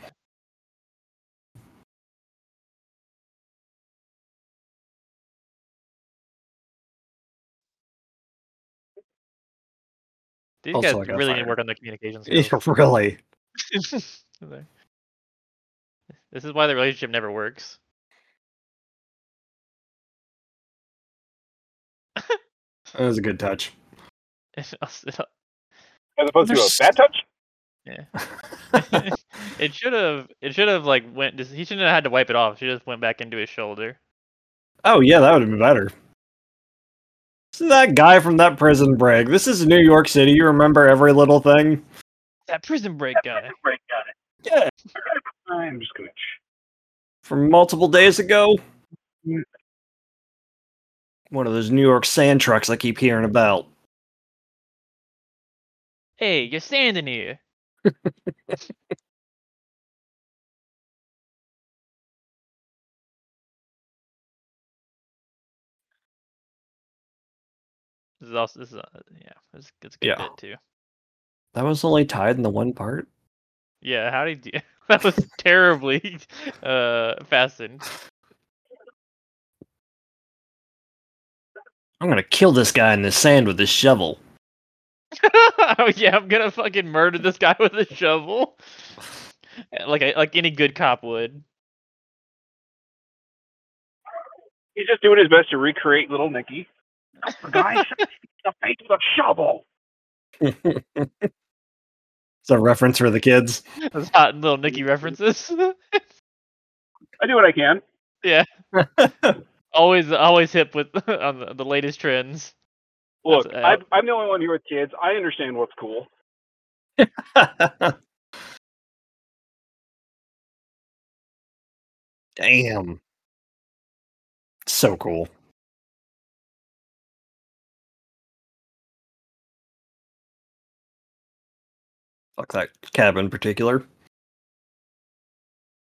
These Also, guys got really need to work on the communication skills. Yeah, really. this is why the relationship never works. That was a good touch. As opposed to a bad touch? Yeah. it should have. It should have like went. He shouldn't have had to wipe it off. She just went back into his shoulder. oh, yeah, that would have been better. This that guy from that prison break. This is New York City. You remember every little thing. That prison break guy. Break, got it. Yeah. I'm just going to. From multiple days ago. Mm. One of those New York sand trucks I keep hearing about. Hey, you're standing here. This is also this is uh, yeah, it's it's good Yeah. bit too. That was only tied in the one part. Yeah, how did you? That was terribly uh fastened. I'm gonna kill this guy in the sand with this shovel. oh yeah, I'm gonna fucking murder this guy with a shovel, like a, like any good cop would. He's just doing his best to recreate little Nicky. The guy shot in the face with a shovel. It's a reference for the kids. Those hot little Nicky references. I do what I can. Yeah. always, always hip with on the, the latest trends. Look, uh, I, I'm the only one here with kids. I understand what's cool. Damn. So cool. Fuck that cab in particular.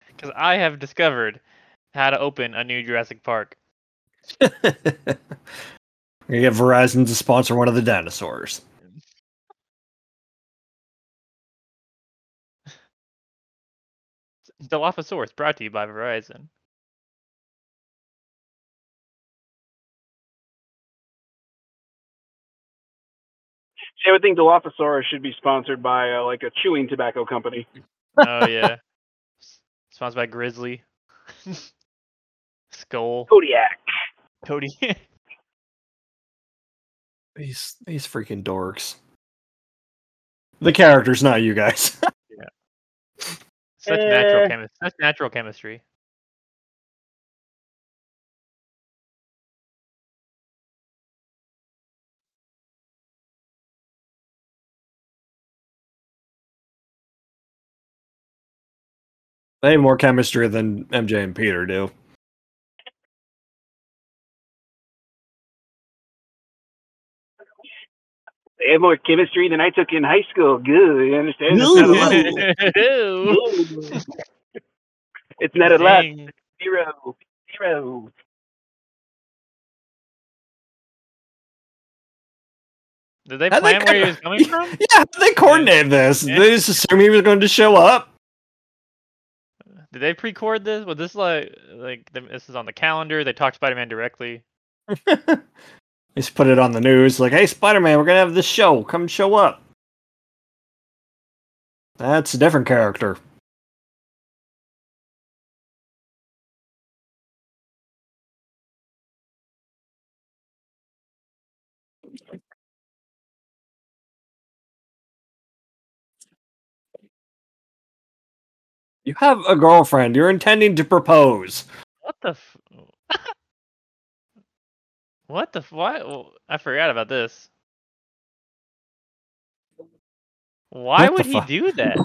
Because I have discovered how to open a new Jurassic Park. We're gonna get Verizon to sponsor one of the dinosaurs. Dilophosaurus brought to you by Verizon. I would think Dilophosaurus should be sponsored by uh, like a chewing tobacco company. Oh yeah. Sponsored by Grizzly. Skoal. Kodiak. Cody. These these freaking dorks. The characters, not you guys. Such natural Eh. chemistry. Such natural chemistry. They have more chemistry than MJ and Peter do. They have more chemistry than I took in high school. Good, you understand? It's not a lot. Ew. it's not a lot. Zero. Zero. Did they How'd they plan where he was coming from? Yeah, they coordinated this. Yeah. They just assumed he was going to show up. Did they pre-cord this? Was this like like this is on the calendar? They talked Spider-Man directly. They just put it on the news, like, "Hey, Spider Man, we're gonna have this show. Come show up." That's a different character. You have a girlfriend. You're intending to propose. What the? F- what the? F- Why? I forgot about this. Why What would he fu- do that?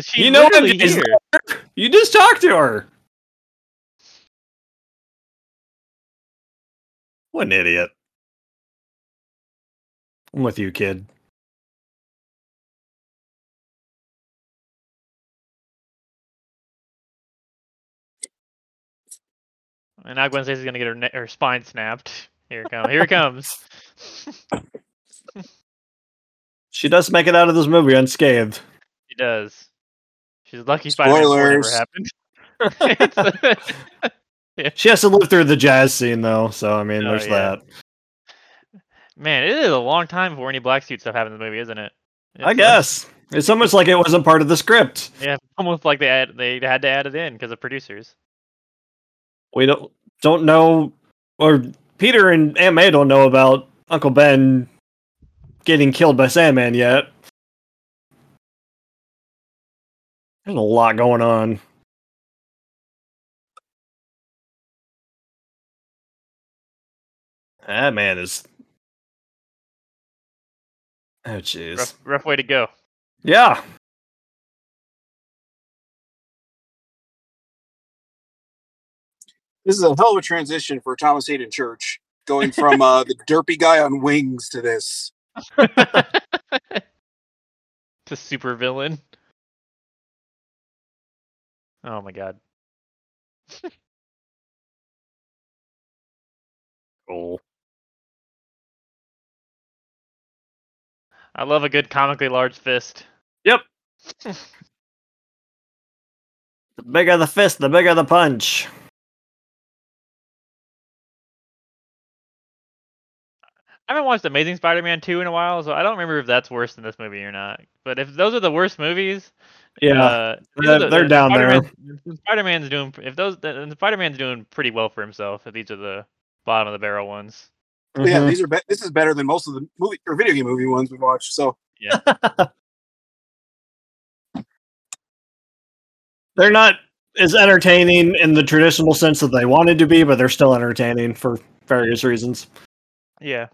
She's You know what literally it is, here. You just talked to her. What an idiot. I'm with you, kid. And now Gwen Stacy's gonna get her ne- her spine snapped. Here it comes. Here it comes. She does make it out of this movie unscathed. She does. She's lucky Spider-Man four never Spoilers. happened. It's- She has to live through the jazz scene, though, so I mean, Oh, there's yeah. that. Man, it is a long time before any black suit stuff happened in the movie, isn't it? I It's, uh, guess. It's almost like it wasn't part of the script. Yeah, almost like they add, they had to add it in because of producers. We don't don't know, or Peter and Aunt May don't know about Uncle Ben getting killed by Sandman yet. There's a lot going on. That man is. Oh, jeez. Rough, rough way to go. Yeah. This is a hell of a transition for Thomas Haden Church, going from uh, the derpy guy on wings to this. to super villain. Oh my god. Cool. I love a good comically large fist. Yep. the bigger the fist, the bigger the punch. I haven't watched Amazing Spider-Man 2 in a while, so I don't remember if that's worse than this movie or not. But if those are the worst movies, Yeah. uh, they're- the- they're the down there. Spider-Man- Spider-Man's doing if those the, Spider-Man's doing pretty well for himself. If these are the bottom of the barrel ones. But Yeah, these are be- this is better than most of the movie or video game movie ones we've watched. So yeah, they're not as entertaining in the traditional sense that they wanted to be, but they're still entertaining for various reasons. Yeah.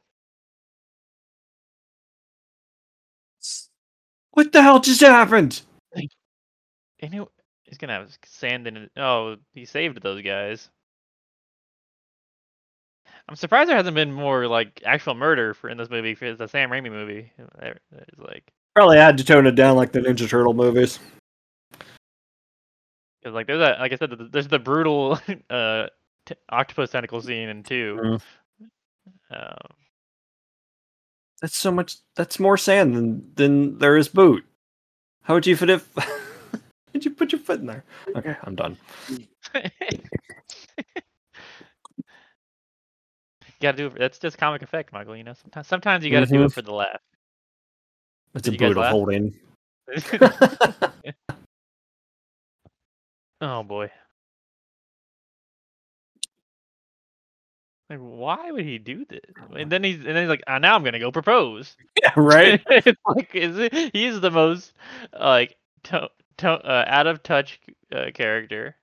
What the hell just happened? And he, he's gonna have sand in it. Oh, he saved those guys. I'm surprised there hasn't been more like actual murder for in this movie. For it's a Sam Raimi movie. It's like Probably had to tone it down like the Ninja Turtle movies. Cause like there's that, like I said, there's the brutal uh t- octopus tentacle scene in two. Mhm. Um, That's so much. That's more sand than than there is boot. How would you fit it? Did you put your foot in there? Okay, I'm done. you gotta do it. That's just comic effect, Michael. You know, sometimes sometimes you gotta do Mhm. it for the laugh. It's Did a boot of holding. oh boy. Like, why would he do this? And then he's and then he's like, ah, now I'm gonna go propose. yeah, right. like is it, he's the most like to, to, uh, out of touch uh, character,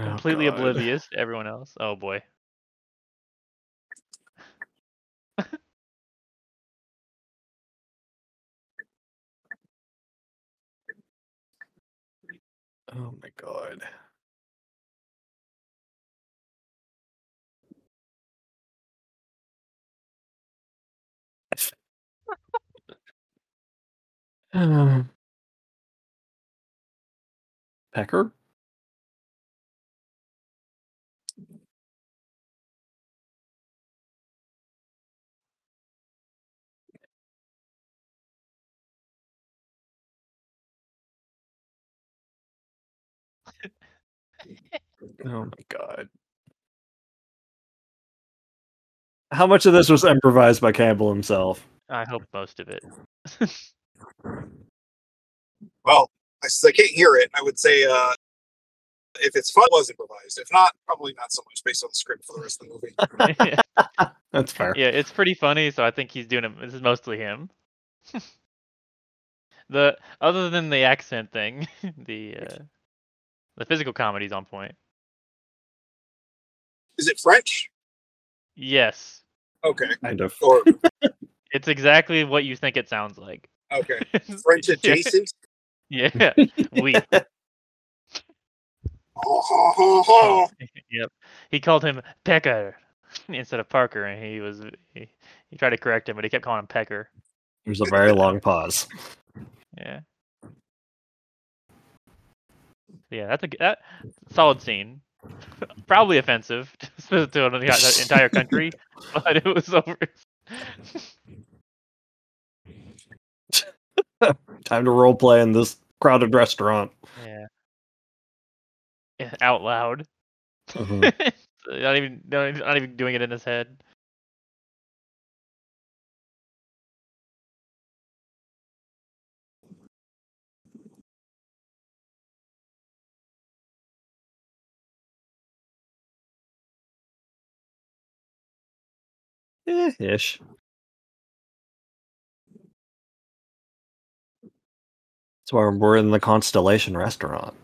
completely Oh, God. oblivious to everyone else. Oh boy. Oh my god. Um, Pecker? Oh my god. How much of this was improvised by Campbell himself? I hope most of it. Well, I, I can't hear it, I would say uh, if it's fun, it was improvised. If not, probably not so much based on the script for the rest of the movie. That's fair. Yeah, it's pretty funny. So I think he's doing it. This is mostly him. the other than the accent thing, the uh, the physical comedy's on point. Is it French? Yes, Okay. Kind of. Or it's exactly what you think it sounds like. Okay, French adjacent. Yeah, we. Oh, yep. He called him Pecker instead of Parker, and he was he, he tried to correct him, but he kept calling him Pecker. There was a very long pause. Yeah. Yeah, that's a that solid scene. Probably offensive to to an the entire country, but it was over. Time to role play in this crowded restaurant. yeah. Yeah, Out loud. Mhm. not even not even not even doing it in his head. Eh, ish. Why we're in the Constellation restaurant.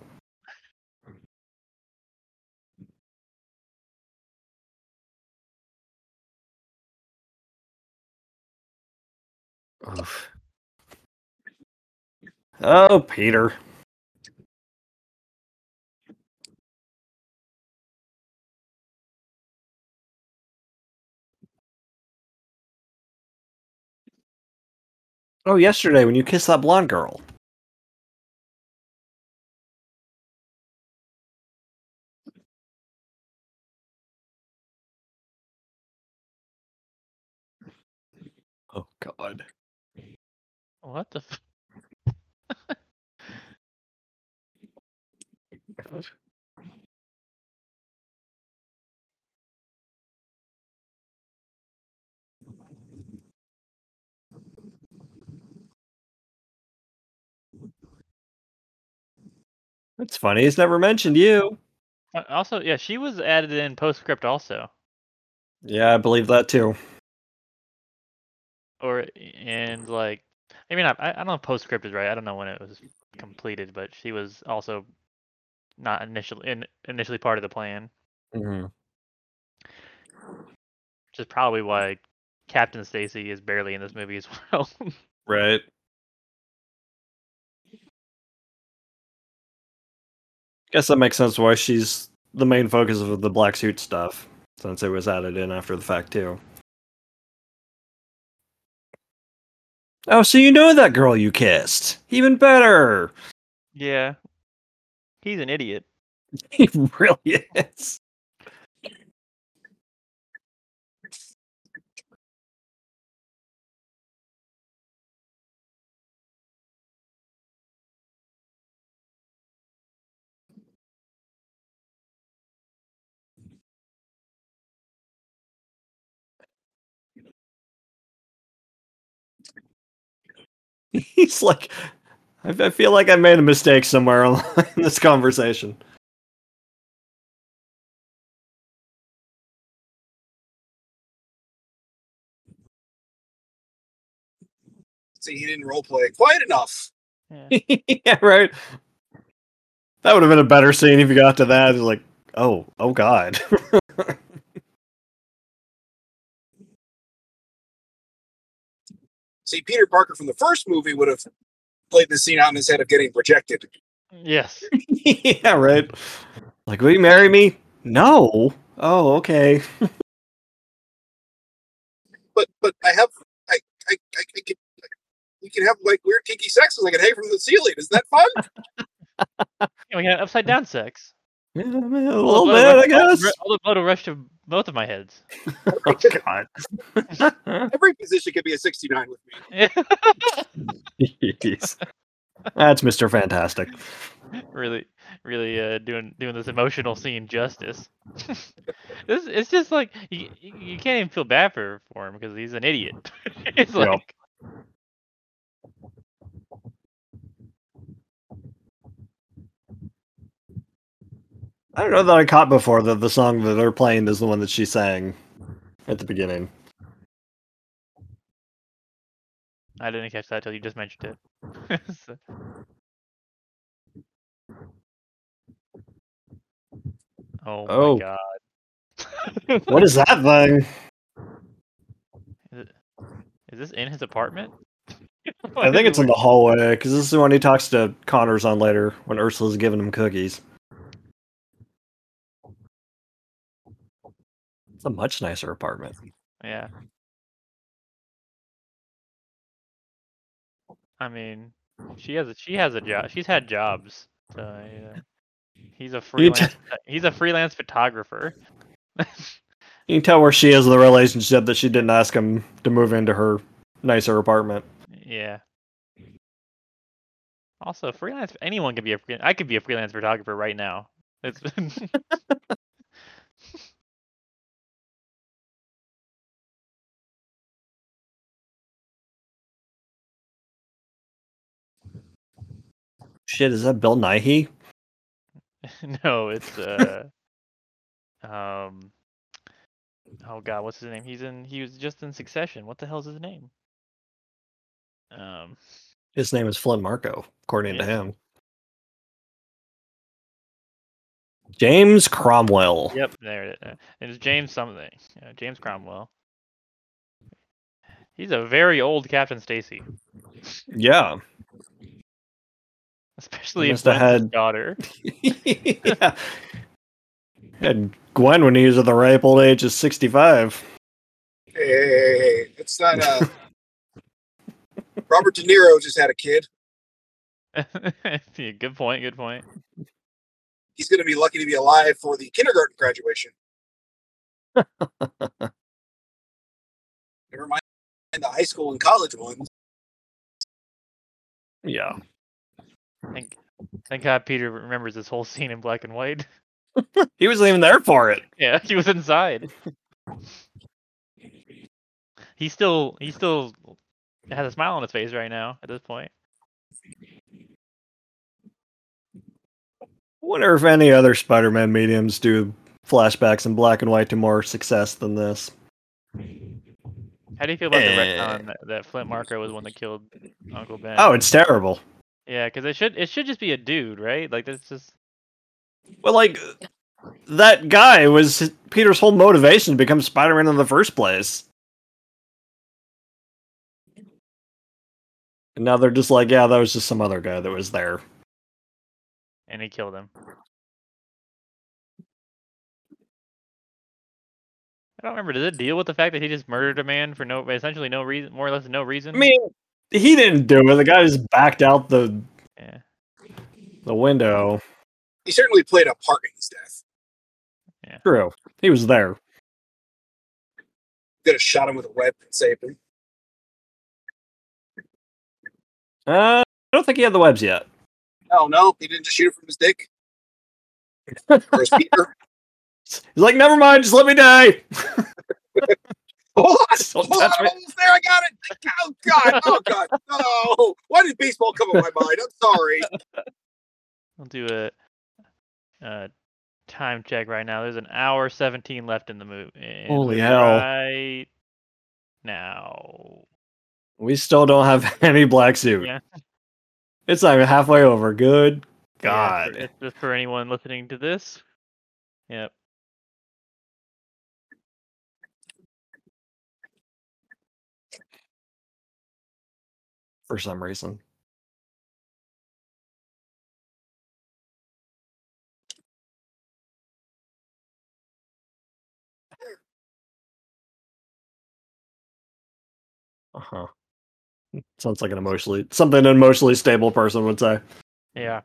Oof. Oh, Peter. Oh, yesterday when you kissed that blonde girl. Oh God. What the? F- That's funny. He's never mentioned you. Uh, Also, yeah, she was added in postscript also, Yeah, I believe that too. Or and like I mean, I, I don't know if postscript is right. I don't know when it was completed, but she was also not initially in, initially part of the plan, Mhm. which is probably why Captain Stacy is barely in this movie as well. Right. Guess that makes sense why she's the main focus of the black suit stuff, since it was added in after the fact too. Oh, so you know that girl you kissed? Even better. yeah, he's an idiot. He really is. He's like, I I feel like I made a mistake somewhere in this conversation. See, he didn't role play quite enough. Yeah. yeah, right. That would have been a better scene if you got to that. It's like, oh, oh god. See, Peter Parker from the first movie would have played the scene out in his head of getting rejected. Yes. yeah, right. Like, will you marry me? No. Oh, okay. But but I have I I I, I can we can have like weird kinky sex sexes. I can hang from the ceiling. Isn't that fun? Yeah, we had upside down sex. Yeah, a All the little bit, rushed- I guess. All the blood will rush to both of my heads. Oh, God. Every position could be a 69 with me. Jeez. That's Mr. Fantastic. really, really uh, doing doing this emotional scene justice. this it's just like you, you you can't even feel bad for for him because he's an idiot. it's Yep. I don't know that I caught before that the song that they're playing is the one that she sang at the beginning. I didn't catch that till you just mentioned it. So- oh, Oh. my oh. god. What is that thing? Is, it, is this in his apartment? I think it's in the hallway because this is the one he talks to Connors on later when Ursula's giving him cookies. It's a much nicer apartment. Yeah. I mean, she has a she has a job. She's had jobs. So yeah. he's a freelance. Uh, he's a freelance photographer. You can tell where she is in the relationship that she didn't ask him to move into her nicer apartment. yeah. Also, freelance. Anyone can be a. I could be a freelance photographer right now. It's. Shit, is that Bill Nighy? no, it's uh. um. Oh God, what's his name? He's in. He was just in Succession. What the hell's his name? Um. His name is Flint Marko, according to him. James Cromwell. Yep, there it is. It is James something. Yeah, James Cromwell. He's a very old Captain Stacy, Yeah. Especially if must have Gwen's his had- daughter. yeah. And Gwen when he was at the ripe old age of 65. Hey, hey, hey, hey, it's not. Uh, Robert De Niro just had a kid. yeah, good point. Good point. He's going to be lucky to be alive for the kindergarten graduation. Never mind the high school and college ones. Yeah. Thank, thank God Peter remembers this whole scene in black and white. He wasn't even there for it. Yeah, he was inside. he still, he still has a smile on his face right now at this point. wonder if any other Spider Man mediums do flashbacks in black and white to more success than this. How do you feel about the Eh. retcon that, that Flint Marko was the one that killed Uncle Ben? Oh, it's terrible. Yeah, because it should it should just be a dude, right? Like that's just Well, like that guy was Peter's whole motivation to become Spider-Man in the first place. And now they're just like, yeah, that was just some other guy that was there. and he killed him. I don't remember. Does it deal with the fact that he just murdered a man for no, essentially no reason, more or less no reason? I mean, he didn't do it. The guy just backed out the yeah. the window. He certainly played a part in his death. True, he was there. Could have shot him with a web and saved him. Uh, I don't think he had the webs yet. Oh no, he didn't just shoot it from his dick. or his Peter. He's like, never mind, just let me die. Hold on, Don't hold on, touch I'm me. almost there. I got it. Oh god, oh god, no! Why did baseball come in my mind? I'm sorry. I'll do a, a time check right now. There's an hour 17 left in the movie. Holy hell. Right now. We still don't have any black suit. Yeah. It's not even halfway over. Good Yeah, God. for, just for anyone listening to this. Yep. For some reason. Uh huh. Sounds like an emotionally something an emotionally stable person would say. Yeah.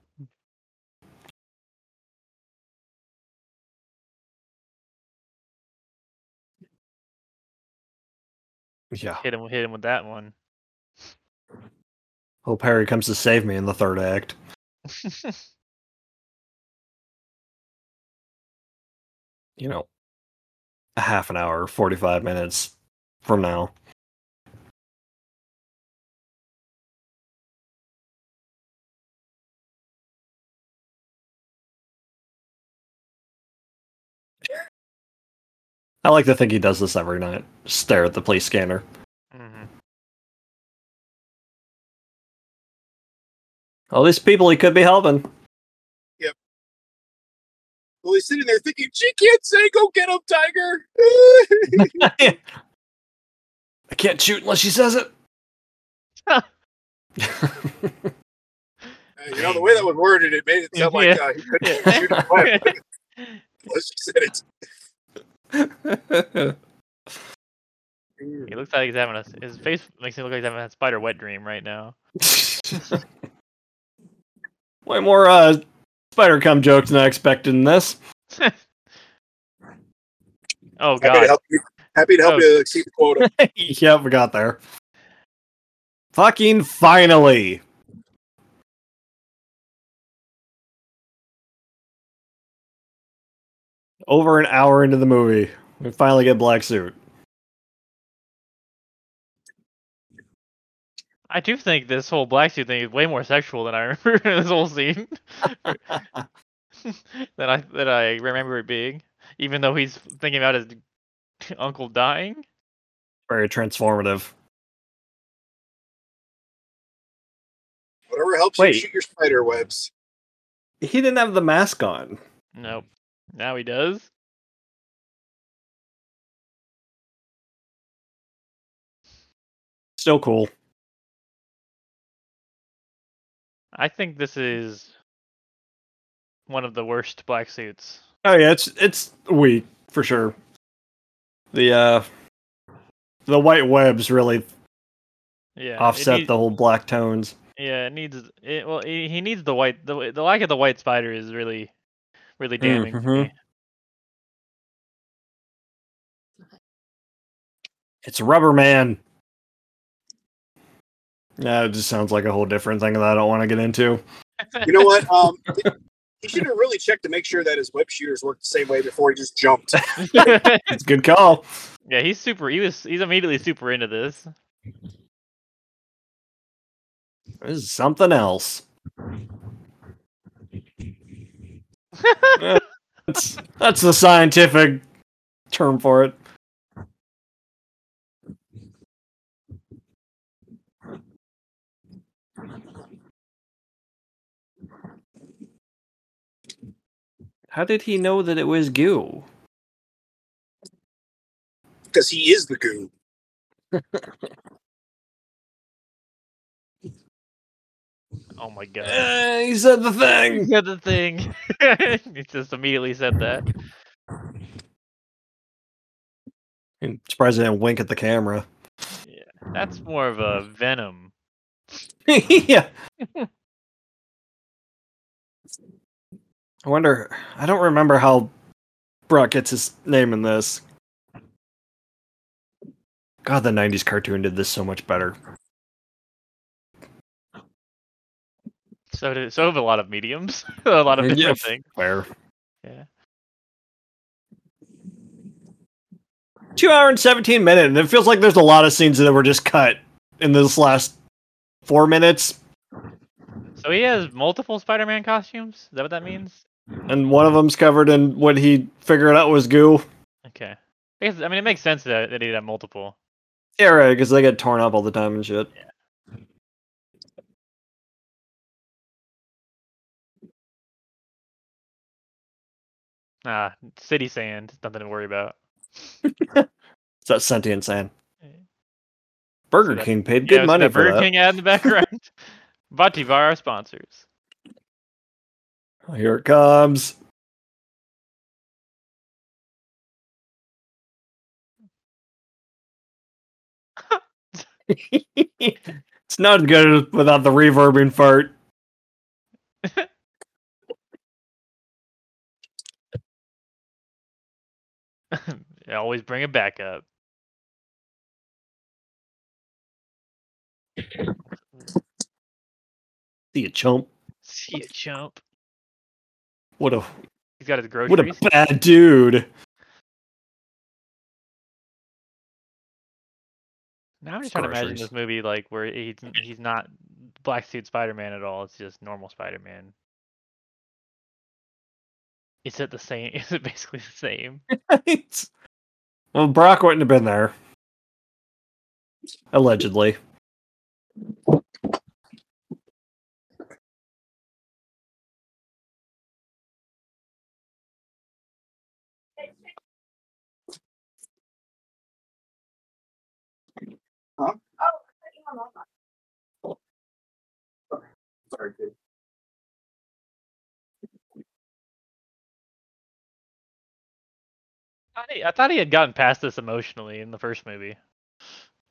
Yeah. Hit him. Hit him with that one. Hope Harry comes to save me in the third act. You know, a half an hour, forty five minutes from now. I like to think he does this every night. Stare at the police scanner. All these people he could be helping. Yep. Well, he's sitting there thinking, "She can't say, go get him, Tiger." I can't shoot unless she says it. Uh, you know the way that was worded, it made it sound like Yeah. uh, he couldn't shoot his weapon unless she said it. He looks like he's having a. His face makes him look like he's having a spider wet dream right now. Way more uh, spider cum jokes than I expected in this. Oh Happy to god. help you. Happy to help Oh. you exceed the quota. yep, we got there. Fucking finally. Over an hour into the movie, we finally get black suit. I do think this whole black suit thing is way more sexual than I remember this whole scene. than I than I remember it being. Even though he's thinking about his uncle dying. Very transformative. Whatever helps Wait. you shoot your spider webs. He didn't have the mask on. Nope. Now he does. Still cool. I think this is one of the worst black suits. Oh yeah, it's it's weak for sure. The uh the white webs really Yeah. offset needs- the whole black tones. Yeah, it needs it, well he, he needs the white the the lack of the white spider is really really damning to Mhm. me. It's Rubber Man. Yeah, it just sounds like a whole different thing that I don't want to get into. You know what? Um, he should have really checked to make sure that his web shooters worked the same way before he just jumped. It's a good call. yeah, he's super he was he's immediately super into this. This is something else. That's that's the scientific term for it. How did he know that it was goo? Because he is the goo. Oh my god. Eh, he said the He thing. said the thing. he just immediately said that. I'm surprised I didn't wink at the camera. Yeah, that's more of a venom. yeah. I wonder. I don't remember how Brock gets his name in this. God, the '90s cartoon did this so much better. So did so have a lot of mediums. a lot of Yeah, different f- things. Fair. Yeah. Two hour and seventeen minutes, and it feels like there's a lot of scenes that were just cut in this last four minutes, So he has multiple Spider-Man costumes. Is that what that means? And one of them's covered in what he figured out was goo. Okay. I, guess, I mean, it makes sense that, that he'd have multiple. Yeah, right, because they get torn up all the time and shit. Ah, city sand. Nothing to worry about. It's that sentient sand. Yeah. Burger that- King paid good so money for Burger that. King ad in the background. Brought to you by our sponsors. Here it comes. it's not good without the reverbing fart. Always bring it back up. See you chump. See you, chump. What a He's got his what a bad dude. Now I'm just trying to imagine this movie like where he's he's not black suit Spider-Man at all. It's just normal Spider-Man. Is it the same? Is it basically the same? Well, Brock wouldn't have been there. Allegedly. Sorry. I thought he- I thought he had gotten past this emotionally in the first movie.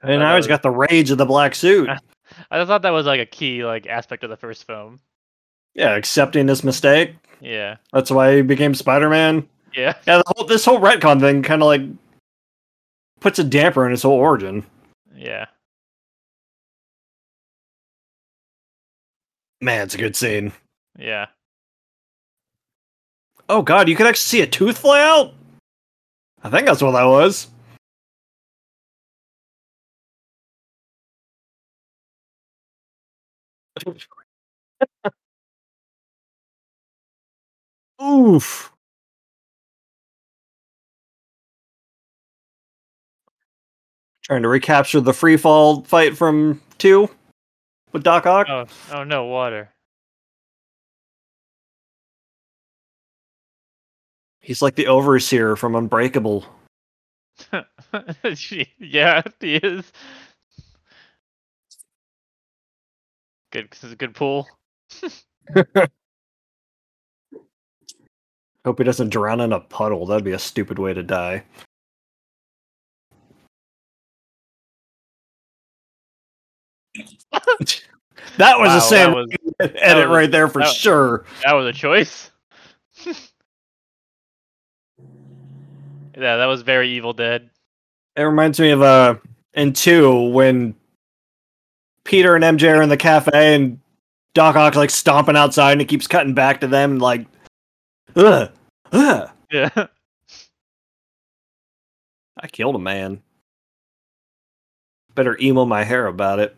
And now that he's was- got the rage of the black suit. I thought that was like a key like aspect of the first film. Yeah, accepting his mistake. Yeah, That's why he became Spider-Man. yeah. Yeah, the whole, this whole retcon thing kind of like puts a damper on his whole origin. Yeah. Man, it's a good scene. Yeah. Oh god, you could actually see a tooth fly out? I think that's what that was. Oof. Trying to recapture the free fall fight from two with Doc Ock. Oh, oh no, water. He's like the overseer from Unbreakable. Yeah, he is. Good, this is a good pool. Hope he doesn't drown in a puddle. That'd be a stupid way to die. that was Wow, a Sam was edit was- right there for that- sure. that was a choice. yeah, that was very Evil Dead. It reminds me of uh in two when Peter and MJ are in the cafe and Doc Ock's like stomping outside and he keeps cutting back to them and like ugh, ugh. Yeah. I killed a man. Better emo my hair about it.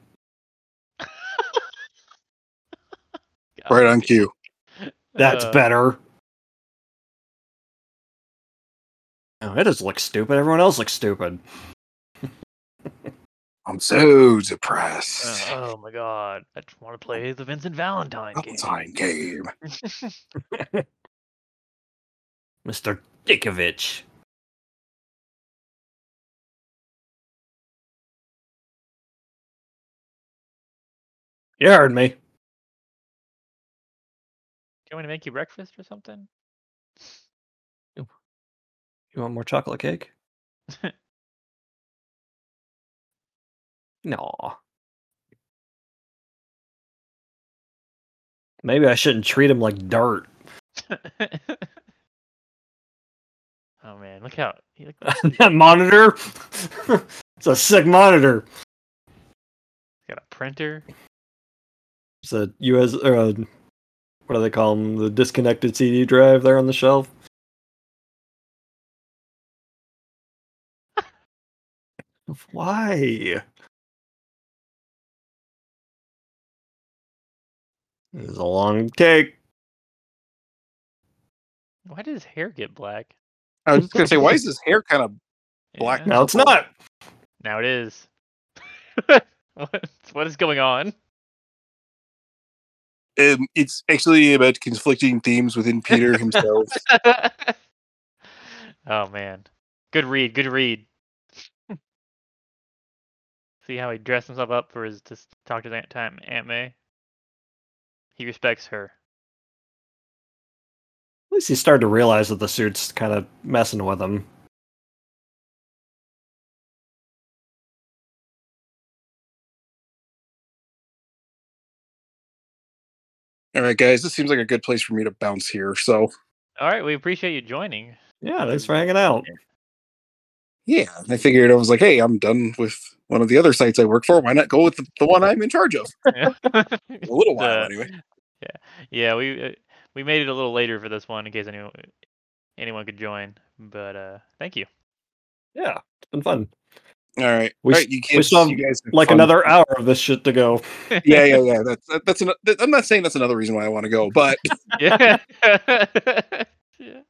Right on cue. That's Uh, better. Oh, it just looks stupid. Everyone else looks stupid. I'm so depressed. uh, oh my god, I just want to play the Vincent Valentine game. Valentine game. Mr. Ditkovich. You heard me. You want me to make you breakfast or something? You want more chocolate cake? no. Maybe I shouldn't treat him like dirt. oh man, look how he look, that monitor? it's a sick monitor. got a printer. It's a US or uh, a, what do they call them? The disconnected CD drive there on the shelf. Why? This is a long take. Why did his hair get black? I was just gonna say, why is his hair kind of Black Yeah, No, it's not. Now it is. what, what is going on? Um, it's actually about conflicting themes within Peter himself. oh man, good read. Good read. See how he dressed himself up for his to talk to his Aunt time Aunt May. He respects her. At least he started to realize that the suit's kind of messing with him. All right, guys, this seems like a good place for me to bounce here. So All right, we appreciate you joining. Yeah, thanks for hanging out. yeah, I figured I was like, hey, I'm done with one of the other sites I work for. Why not go with the, the one I'm in charge of? Yeah. A little while Uh, anyway. yeah, yeah, we uh, we made it a little later for this one in case anyone anyone could join. But uh, thank you. Yeah, it's been fun. All right, we all s- right, you we still have, you guys Like fun. another hour of this shit to go. Yeah, yeah, yeah. That's that's. An, I'm not saying that's another reason why I want to go, but yeah. yeah.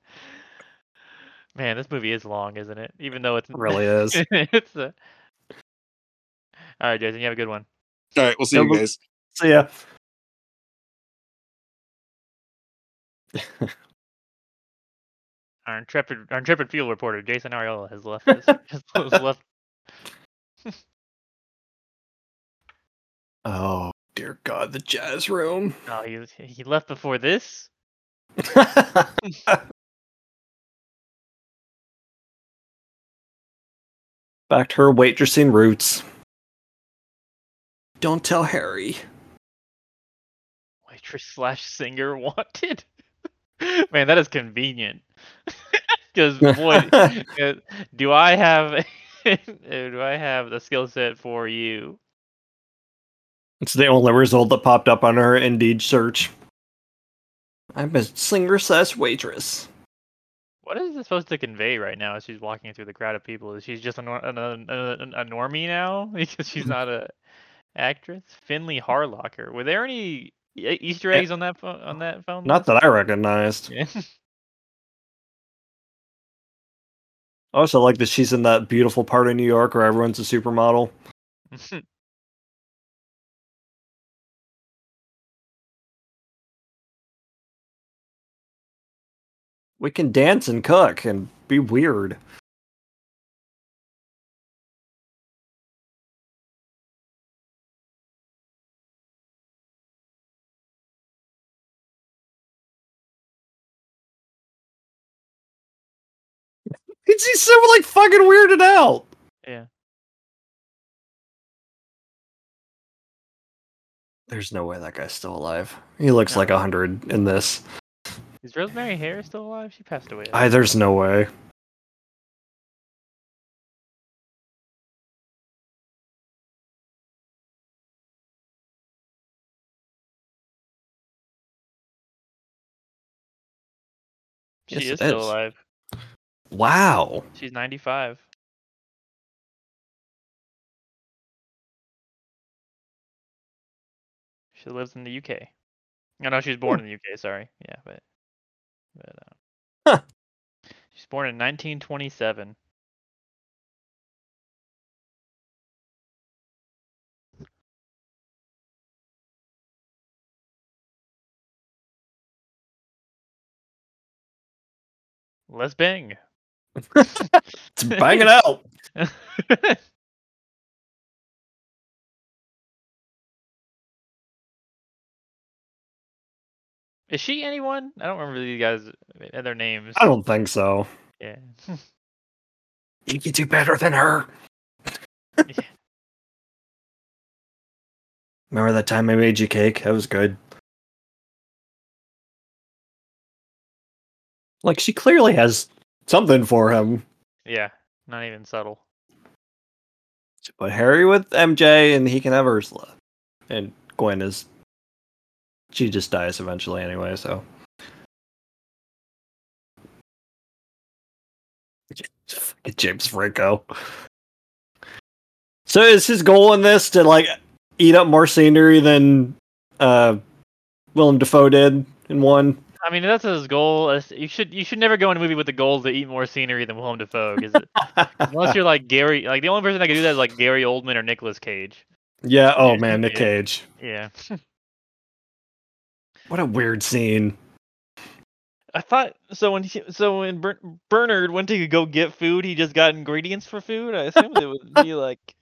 Man, this movie is long, isn't it? Even though it's It really is. it's a... All right, Jason, you have a good one. all right, we'll see Yeah, you guys. See ya. Our intrepid, our intrepid field reporter, Jason Arriola has left. Us, has, has left. Oh dear God, the jazz room. Oh, he he left before this. Back to her waitressing roots. Don't tell Harry. Waitress slash singer wanted. Man, that is convenient. Because boy, uh, do I have do I have the skill set for you? It's the only result that popped up on her Indeed search. I'm a singer slash waitress. What is it supposed to convey right now as she's walking through the crowd of people? Is she just a, nor- a, a, a normie now because she's not a actress? Finley Harlocker. Were there any Easter Eh, eggs on that phone? On that phone? Not that I recognized. Yeah. I also like that she's in that beautiful part of New York where everyone's a supermodel. We can dance and cook and be weird. He's he's so like fucking weirded out. yeah. There's no way that guy's still alive. He looks No. like a hundred in this. Is Rosemary Harris still alive? She passed away. I there's no way. she yes, is it still is. alive. Wow. She's 95. She lives in the UK. I know she was born in the UK. Sorry. Yeah, but but uh, Huh. she's born in 1927. Let's bang. It's banging out. Is she anyone? I don't remember these guys uh, their names. I don't think so. Yeah. You can do better than her. Yeah. Remember that time I made you cake? That was good. Like she clearly has something for him. yeah. Not even subtle. But Harry with MJ and he can have Ursula. And Gwen is she just dies eventually anyway, so James Franco. So is his goal in this to like eat up more scenery than uh Willem Dafoe did in one? I mean, that's his goal. You should you should never go in a movie with the goal to eat more scenery than Willem Dafoe, because unless you're like Gary, like the only person that can do that is like Gary Oldman or Nicolas Cage. yeah, oh Yeah, man, Nick. Cage. Yeah. What a weird scene. I thought so when he, so when Ber- Bernard went to go get food, he just got ingredients for food. I assumed it would be like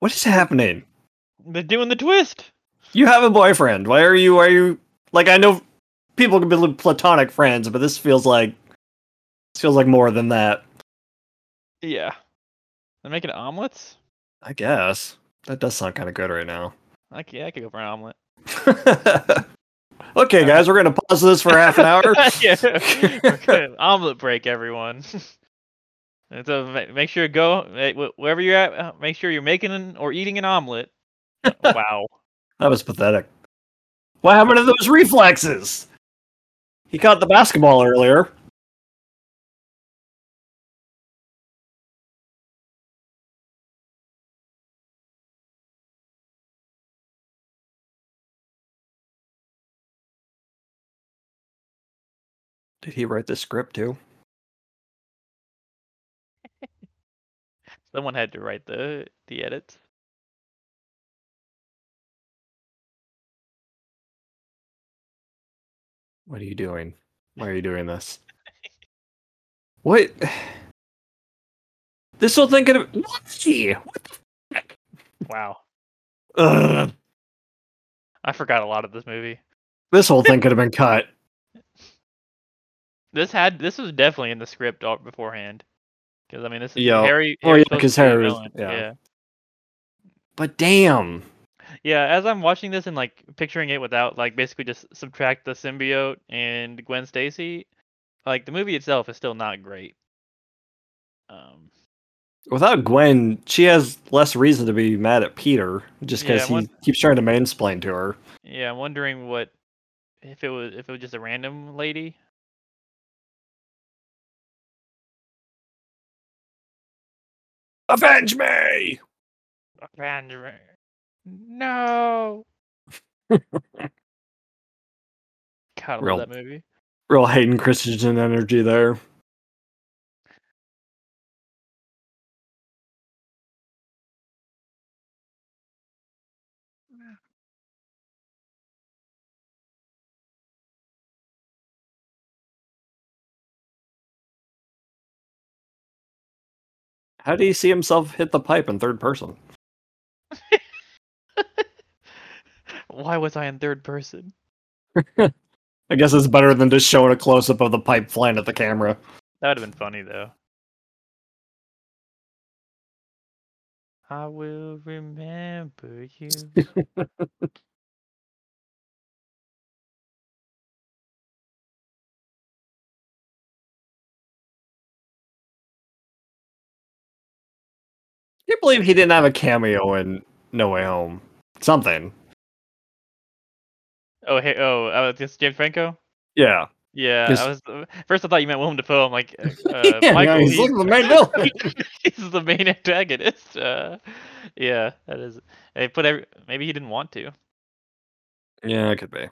What is happening? they're doing the twist. You have a boyfriend. Why are you why are you like I know people can be platonic friends, but this feels like this feels like more than that. Yeah. They're making omelets. I guess. That does sound kind of good right now. Like yeah, I could go for an omelet. okay, guys, we're gonna pause this for half an hour. yeah. Okay, omelet break, everyone. And so make sure to go wherever you're at. uh, Make sure you're making an, or eating an omelet. wow. That was pathetic. What happened to those reflexes? He caught the basketball earlier. Did he write the script too? Someone had to write the the edits. What are you doing? Why are you doing this? What? This whole thing could have. What? the Wow. Ugh. I forgot a lot of this movie. This whole thing could have been cut. This had this was definitely in the script al- beforehand. Because I mean, this is oh, Yeah. Harry. Well, Harry's yeah, supposed 'cause to be a Harry was- yeah. yeah. But damn. Yeah, as I'm watching this and like picturing it without like basically just subtract the symbiote and Gwen Stacy, like the movie itself is still not great. Um, Without Gwen, she has less reason to be mad at Peter just Yeah, because he one- keeps trying to mansplain to her. yeah, I'm wondering what if it was if it was just a random lady. Avenge me! Random. No. God, I Real- love that movie. Real Hayden Christensen energy there. How do you see himself hit the pipe in third person? Why was I in third person? I guess it's better than just showing a close up of the pipe flying at the camera. That would have been funny though. I will remember you. can't believe he didn't have a cameo in No Way Home. Something. Oh, hey, oh, uh, this James Franco. Yeah. Yeah. I was uh, first. I thought you meant Willem Dafoe. I'm like, uh, uh, yeah, Michael. he's he- the main villain. he's the main antagonist. Uh, yeah, that is. They put every. Maybe he didn't want to, yeah, it could be.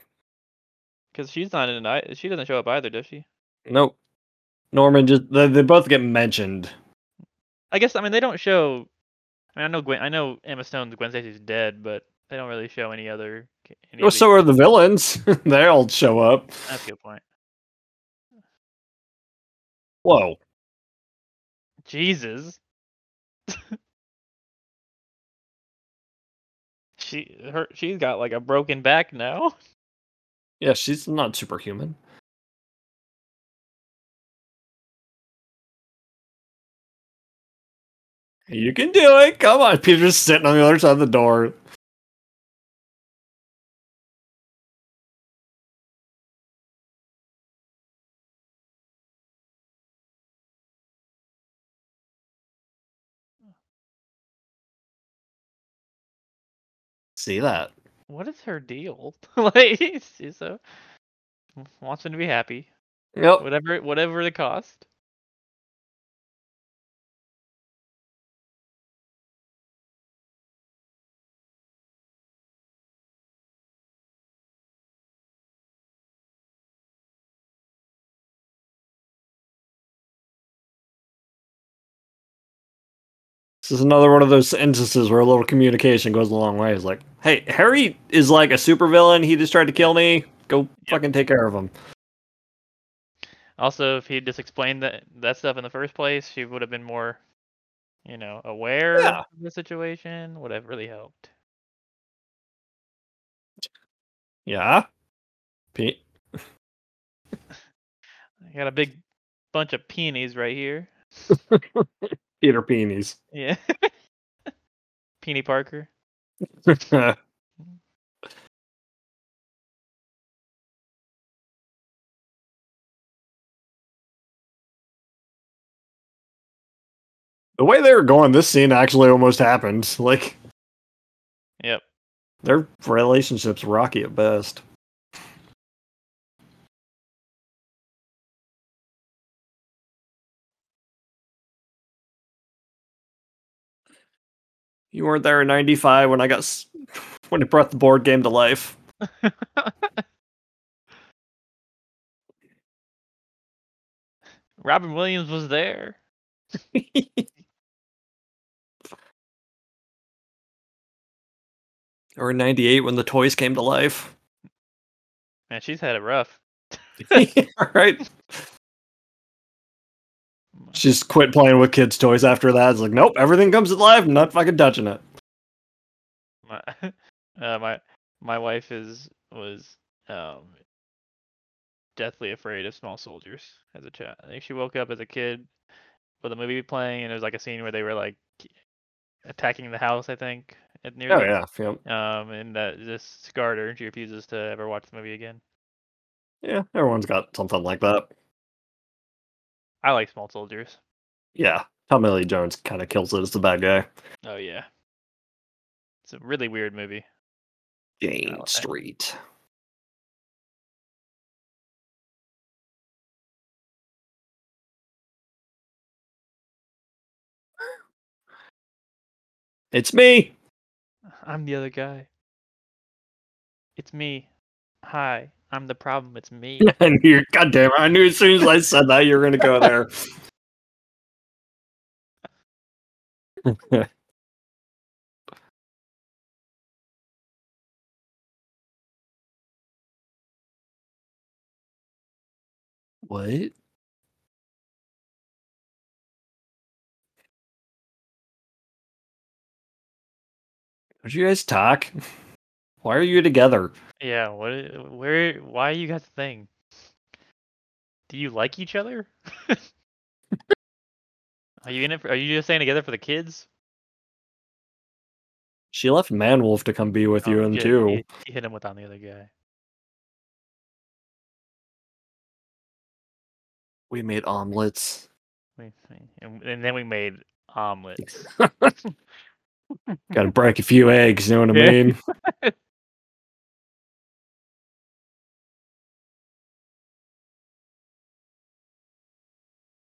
because she's not in it. She doesn't show up either, does she? Nope. Norman just they, they both get mentioned. I guess. I mean, they don't show. I mean, I know Gwen. I know Emma Stone's Gwen Stacy's dead, but they don't really show any other. Well, so are the villains. they all show up. That's a good point. Whoa. Jesus. she her she's got like a broken back now. Yeah, she's not superhuman. You can do it. Come on. Peter's sitting on the other side of the door. See that? What is her deal? like she's so wants him to be happy. Yep. Whatever whatever the cost. This is another one of those instances where a little communication goes a long way. It's like, hey, Harry is like a supervillain. He just tried to kill me. Go fucking take care of him. Also, if he'd just explained that that stuff in the first place, she would have been more, you know, aware Yeah. of the situation. Would have really helped. Yeah. Pete. I got a big bunch of peonies right here. Peter Peenies. Yeah. Peony Parker. the way they were going, this scene actually almost happened. Like Yep. their relationship's rocky at best. You weren't there in '95 when I got s- when it brought the board game to life. Robin Williams was there. or in '98 when the toys came to life. Man, she's had it rough. All right. She's quit playing with kids' toys after that. It's like, nope, everything comes. I'm not fucking touching it. My uh, my my wife is was um deathly afraid of small soldiers as a child. I think she woke up as a kid with a movie playing, and it was like a scene where they were like attacking the house. I think at near Oh the- yeah, yep. Um, and that just scarred her, and she refuses to ever watch the movie again. yeah. Everyone's got something like that. I like small soldiers. Yeah, Tommy Lee Jones kind of kills it as the bad guy. Oh yeah, it's a really weird movie. Jane like that. Street. It's me. I'm the other guy. It's me. Hi, I'm the problem. It's me. I knew. God damn it! I knew as soon as I said that you were gonna go there. what? Don't you guys talk? Why are you together? Yeah, what? i- Where? Why you got the thing? Do you like each other? are you in it? For, are you just staying together for the kids? She left Manwolf to come be with you Oh, and. You, you hit him with on the other guy. We made omelets. We, we- and, and then we made omelets. Gotta break a few eggs, you know what I Yeah. mean?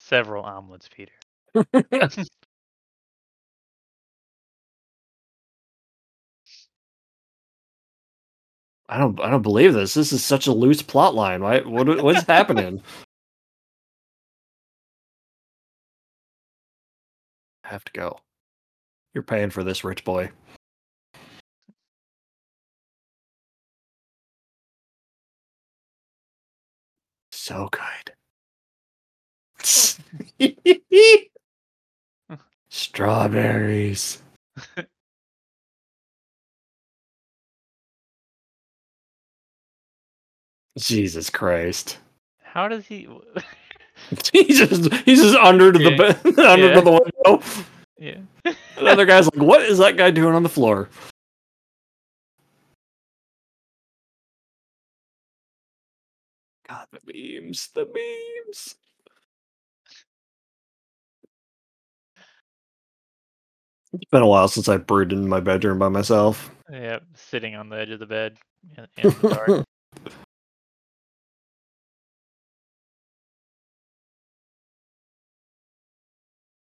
Several omelets, Peter. I don't I don't believe this. This is such a loose plot line. Why what what's happening? I have to go. You're paying for this, rich boy. So good. Strawberries. Jesus Christ. How does he? He's just he's just under to the under Yeah. to the window. yeah. Another guy's like, "What is that guy doing on the floor?" God, the memes, the memes. It's been a while since I brewed in my bedroom by myself. Yep. Sitting on the edge of the bed in, in the dark.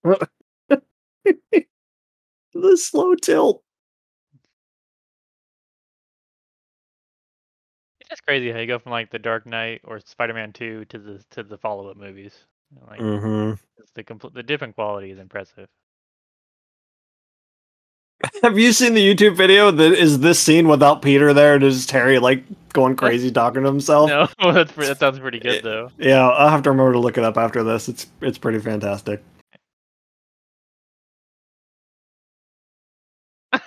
the slow tilt. It's just crazy how you go from like the Dark Knight or Spider-Man Two to the to the follow-up movies. Like mm-hmm. the complete the different quality is impressive. Have you seen the YouTube video that is this scene without Peter there and is Terry like going crazy talking to himself? No, that's that sounds pretty good though. Yeah, I'll have to remember to look it up after this. It's it's pretty fantastic.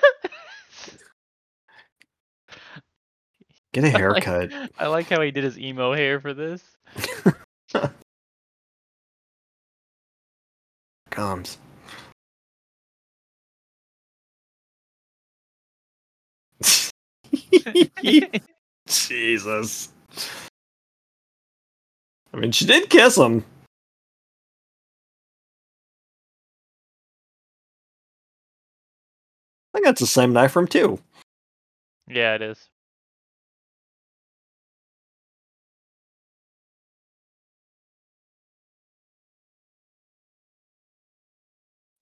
Get a like- haircut. I like how he did his emo hair for this. Comes. Jesus. I mean, she did kiss him. I think that's the same knife from two. yeah, it is.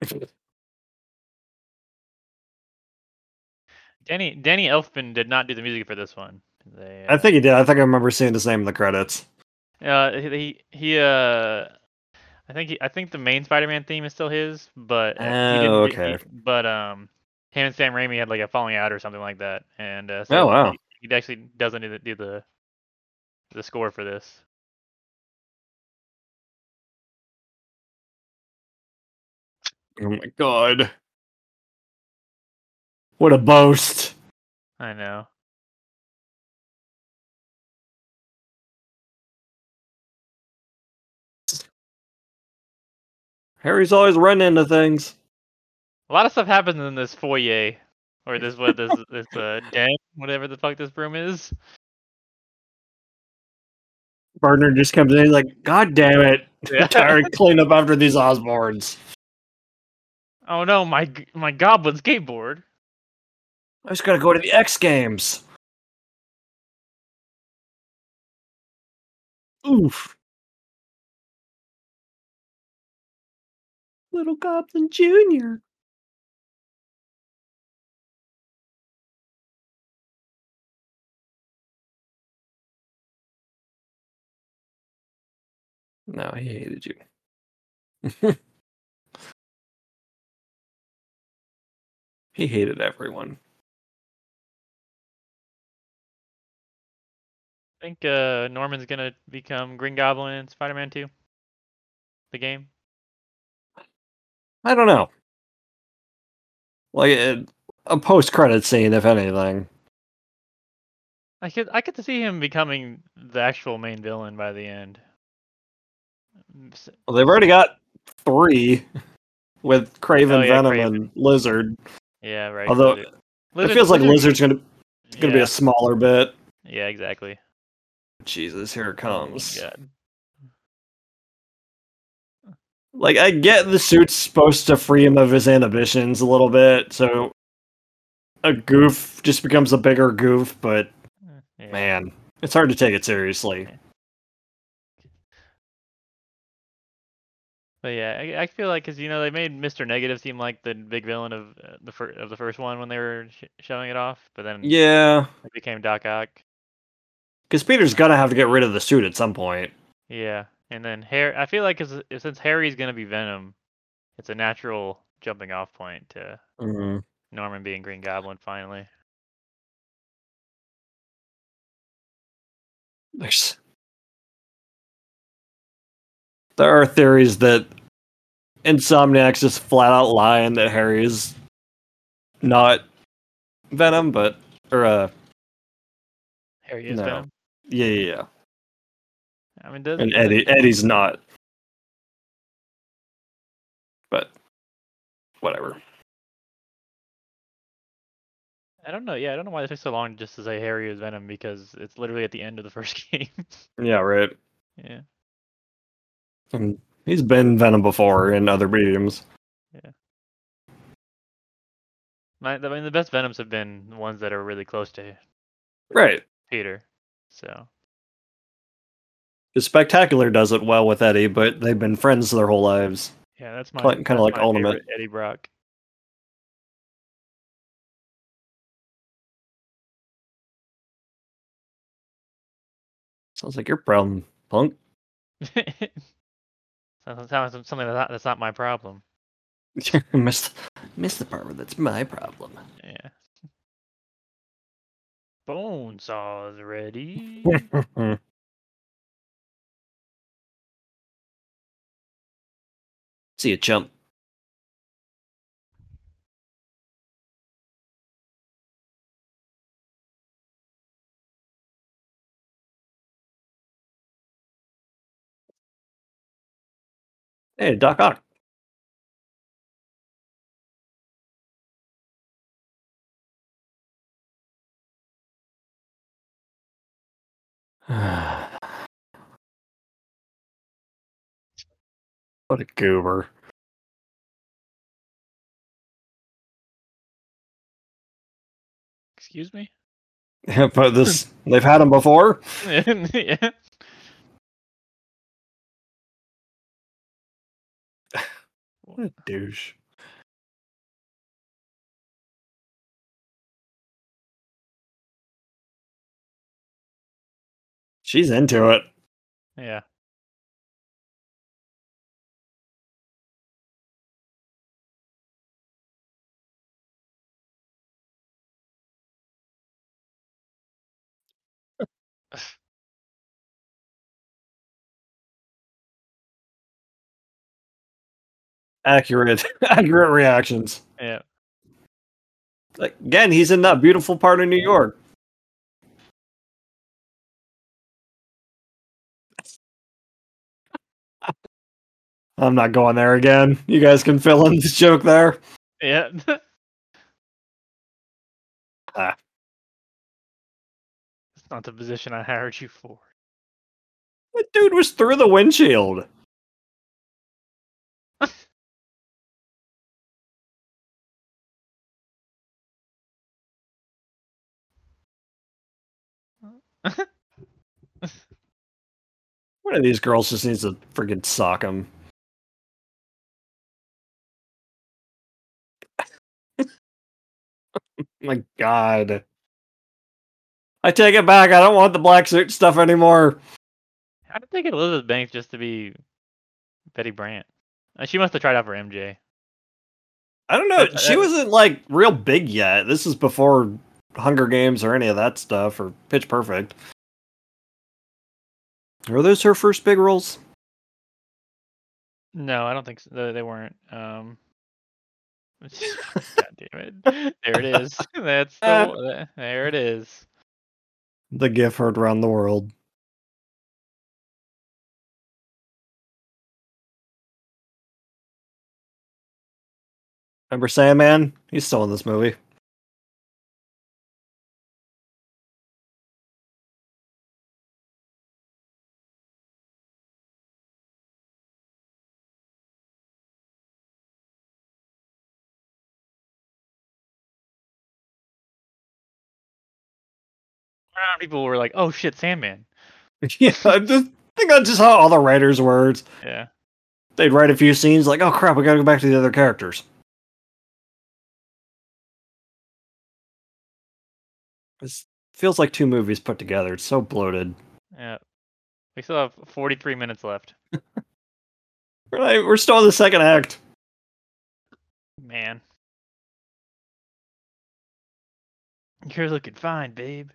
Danny Danny Elfman did not do the music for this one. They, I think he did. I think I remember seeing his name in the credits. Uh, he he, uh, I think he, I think the main Spider-Man theme is still his, but uh, he didn't Oh, re- he- okay. but um, him and Sam Raimi had like a falling out or something like that, and uh, Oh, wow. he, he actually doesn't do the, do the the score for this. Oh my god. What a boast. I know. Harry's always running into things. A lot of stuff happens in this foyer, or this what this this uh den, whatever the fuck this room is. Partner just comes in, he's like, God damn it. Yeah. I'm tired of cleaning up after these Osborns. Oh no, my my goblin skateboard. I just gotta go to the X Games. Oof. Little Goblin Jr. No, he hated you. he hated everyone. I think uh Norman's gonna become Green Goblin in Spider-Man 2. The game. I don't know. Like it, a post-credit scene, if anything. I could I could see him becoming the actual main villain by the end. Well, they've already got three with Kraven, Oh, yeah, Venom, Kraven. and Lizard. Yeah, right. Although Lizard- it feels like Lizard's gonna gonna be a smaller bit. Yeah, exactly. Jesus, here it Oh comes. God. Like I get the suit's supposed to free him of his inhibitions a little bit, so a goof just becomes a bigger goof, but Uh, Yeah. man, it's hard to take it seriously. But yeah, I, I feel like because you know they made Mr. Negative seem like the big villain of uh, the fir- of the first one when they were sh- showing it off, but then Yeah, it became Doc Ock. Because Peter's gonna have to get rid of the suit at some point. Yeah, and then Harry. I feel like since Harry's gonna be Venom, it's a natural jumping off point to Mhm. Norman being Green Goblin finally. There's there are theories that Insomniac's just flat out lying that Harry is not Venom, but or uh Harry is No. Venom. Yeah yeah, yeah. I mean, and Eddie Eddie's not. But whatever. I don't know. Yeah, I don't know why it took so long just to say Harry is Venom because it's literally at the end of the first game. Yeah, right. yeah. And he's been Venom before in other mediums. Yeah. My, I mean, the best Venoms have been the ones that are really close to Right. Peter. So The Spectacular does it well with Eddie, but they've been friends their whole lives. yeah, that's my Like- kinda like Ultimate. Eddie Brock. Sounds like your problem, punk. Sounds something that's not, that's not my problem. missed, missed the part where that's my problem. Yeah. Bone saws ready. See you, chump. Hey, Doc Ock. what a goober. Excuse me. but this, they've had him before. yeah. What a douche. She's into it. Yeah. Accurate, accurate reactions. Yeah. Like, again, he's in that beautiful part of New York. I'm not going there again. You guys can fill in this joke there. Yeah. Ah. It's not the position I hired you for. The dude was through the windshield. One of these girls just needs to freaking sock him. My God. I take it back. I don't want the black suit stuff anymore. I don't think Elizabeth Banks just to be Betty Brant. Uh, She must have tried out for MJ. I don't know. She wasn't like real big yet. This is before Hunger Games or any of that stuff or Pitch Perfect. Were those her first big roles? No, I don't think so. They weren't. Um, God damn it! There it is. That's the, there it is. The GIF heard around the world. Remember Sandman? He's still in this movie. People were like, "Oh shit, Sandman." yeah, I think that's just how all the writers were. Yeah. They'd write a few scenes like, oh crap, we gotta go back to the other characters. This feels like two movies put together. It's so bloated. Yeah. We still have 43 minutes left. We're, like, we're still in the second act. Man. You're looking fine, babe.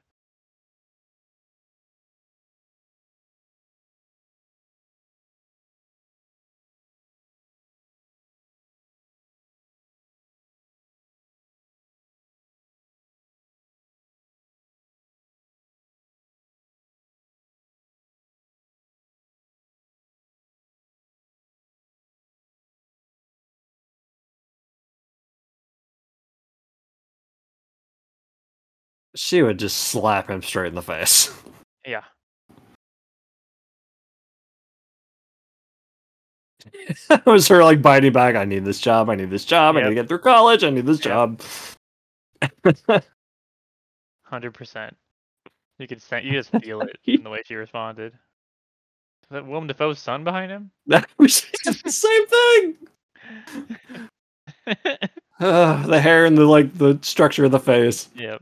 She would just slap him straight in the face. Yeah. it was her like biting back. I need this job. I need this job. I need to get through college. I need this Yep. job. Hundred percent. You could sen- you just feel it in the way she responded. Is that Willem Dafoe's son behind him? That was the same thing. Ugh, the hair and the like the structure of the face. yep.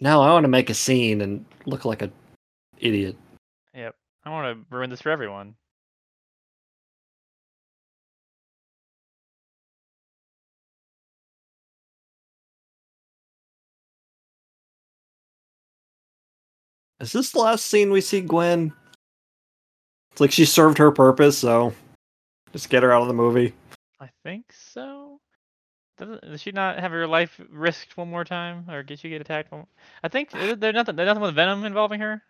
Now I want to make a scene and look like a idiot. Yep. I want to ruin this for everyone. Is this the last scene we see Gwen? It's like she served her purpose, so just get her out of the movie. I think so. Doesn't, does she not have her life risked one more time, or did she get attacked? One... I think is there nothing. There's nothing with Venom involving her.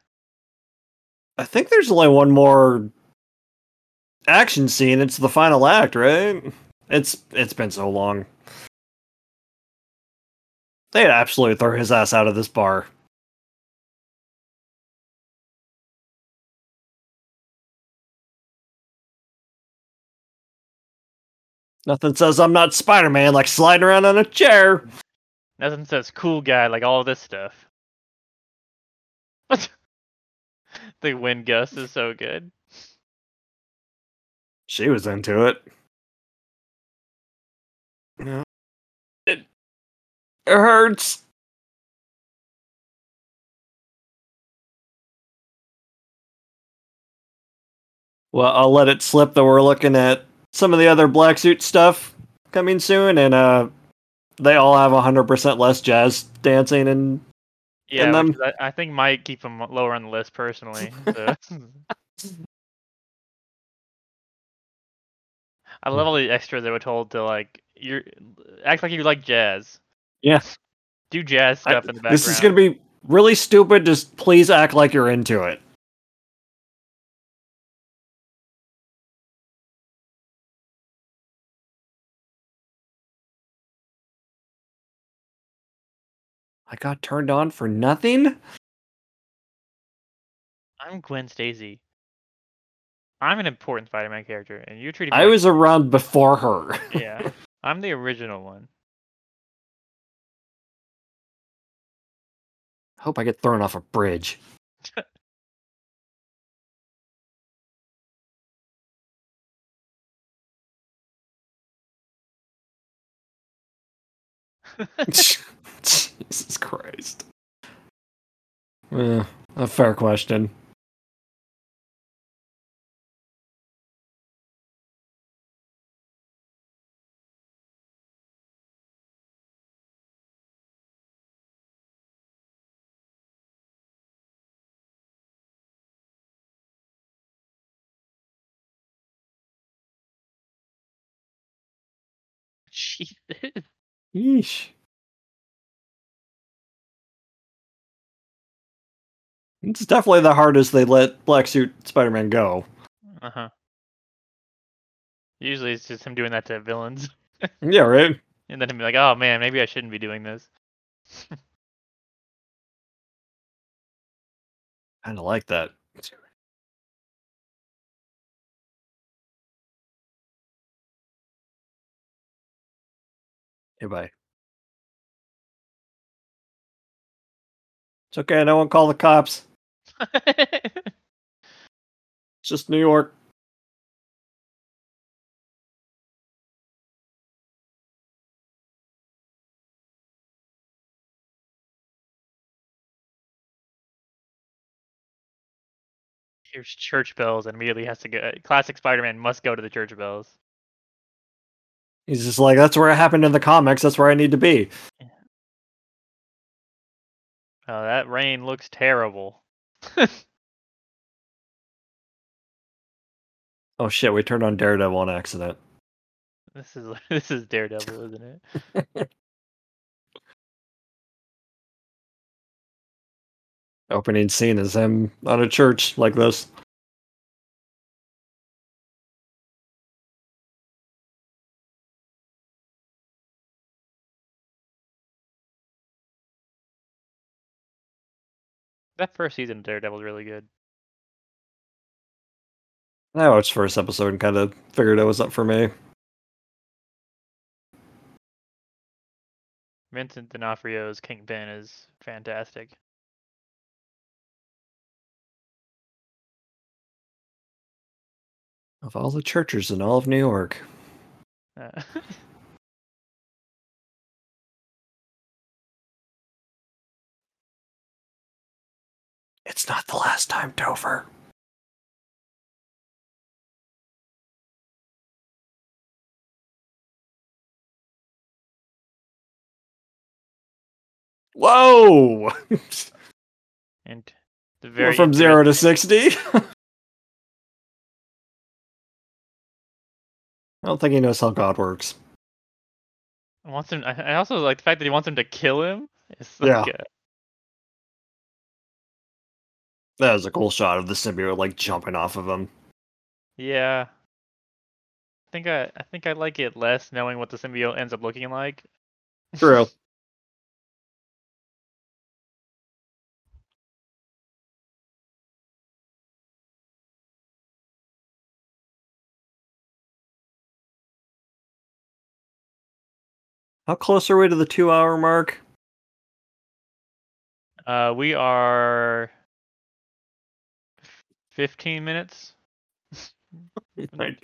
I think there's only one more action scene. It's the final act, right? It's it's been so long. They'd absolutely throw his ass out of this bar. Nothing says I'm not Spider Man like sliding around on a chair. Nothing says cool guy like all this stuff. The wind gust is so good. She was into it. No. It, it hurts. Well, I'll let it slip that we're looking at some of the other black suit stuff coming soon, and uh, they all have 100% less jazz dancing and Yeah, them- I, I think might keep them lower on the list personally. so. I love all the extras they were told to like you act like you like jazz. Yeah. Do jazz I- stuff in the background. this is going to be really stupid. Just please act like you're into it. I got turned on for nothing? I'm Gwen Stacy. I'm an important Spider-Man character, and you're treating me. I like- was around before her. yeah. I'm the original one. Hope I get thrown off a bridge. Jesus Christ. Eh, a fair question. Jesus. Yeesh. It's definitely the hardest they let Black Suit Spider Man go. Uh huh. Usually it's just him doing that to villains, Yeah, right? and then him be like, "Oh man, maybe I shouldn't be doing this." Kinda like that. Hey, bye. It's okay, no one call the cops. It's just New York. Here's church bells, and immediately has to go. Classic Spider-Man must go to the church bells. He's just like, that's where it happened in the comics. That's where I need to be. Oh, that rain looks terrible. Oh shit, we turned on Daredevil on accident. This is this is Daredevil, isn't it? Opening scene is him on a church like this. That first season of Daredevil is really good. I watched the first episode and kind of figured it was up for me. Vincent D'Onofrio's Kingpin is fantastic. Of all the churches in all of New York, Uh, it's not the last time, Topher. Whoa! and the We're very from zero to sixty. I don't think he knows how God works. I wants him. I, I also like the fact that he wants him to kill him. It's Yeah. like, uh, That was a cool shot of the symbiote like jumping off of him. yeah. I think I, I think I like it less knowing what the symbiote ends up looking like. True. How close are we to the two hour mark? Uh, we are 15 minutes.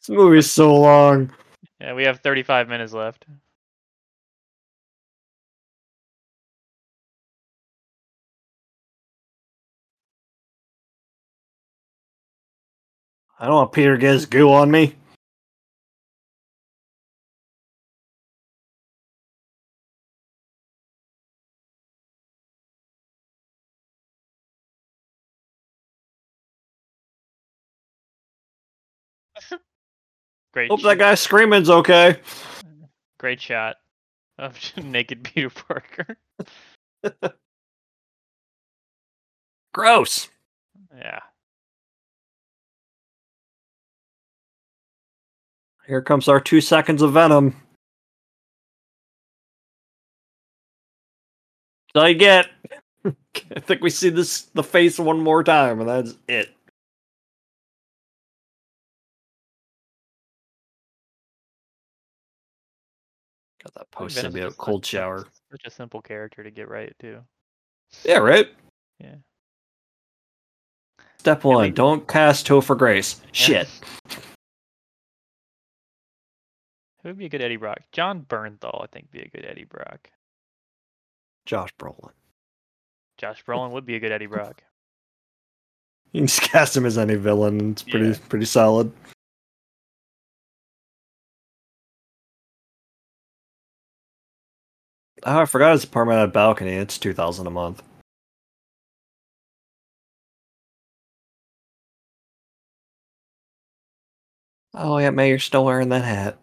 This movie's so long. Yeah, we have 35 minutes left. I don't want Peter to goo on me. Great, Hope sh- that guy screaming's okay. great shot of naked Peter Parker. Gross. Yeah. Here comes our two seconds of venom. So I get. I think we see this the face one more time, and that's it. That post Venom's symbiote just cold such- shower. Such a simple character to get right too. Yeah, right. Yeah. Step one: we- don't cast Topher Grace. Shit. Who would be a good Eddie Brock? Jon Bernthal, I think, would be a good Eddie Brock. Josh Brolin. Josh Brolin would be a good Eddie Brock. You can just cast him as any villain. It's pretty Yeah. pretty solid. Oh, I forgot his apartment had a balcony. It's two thousand a month. Oh, Aunt May, you're still wearing that hat.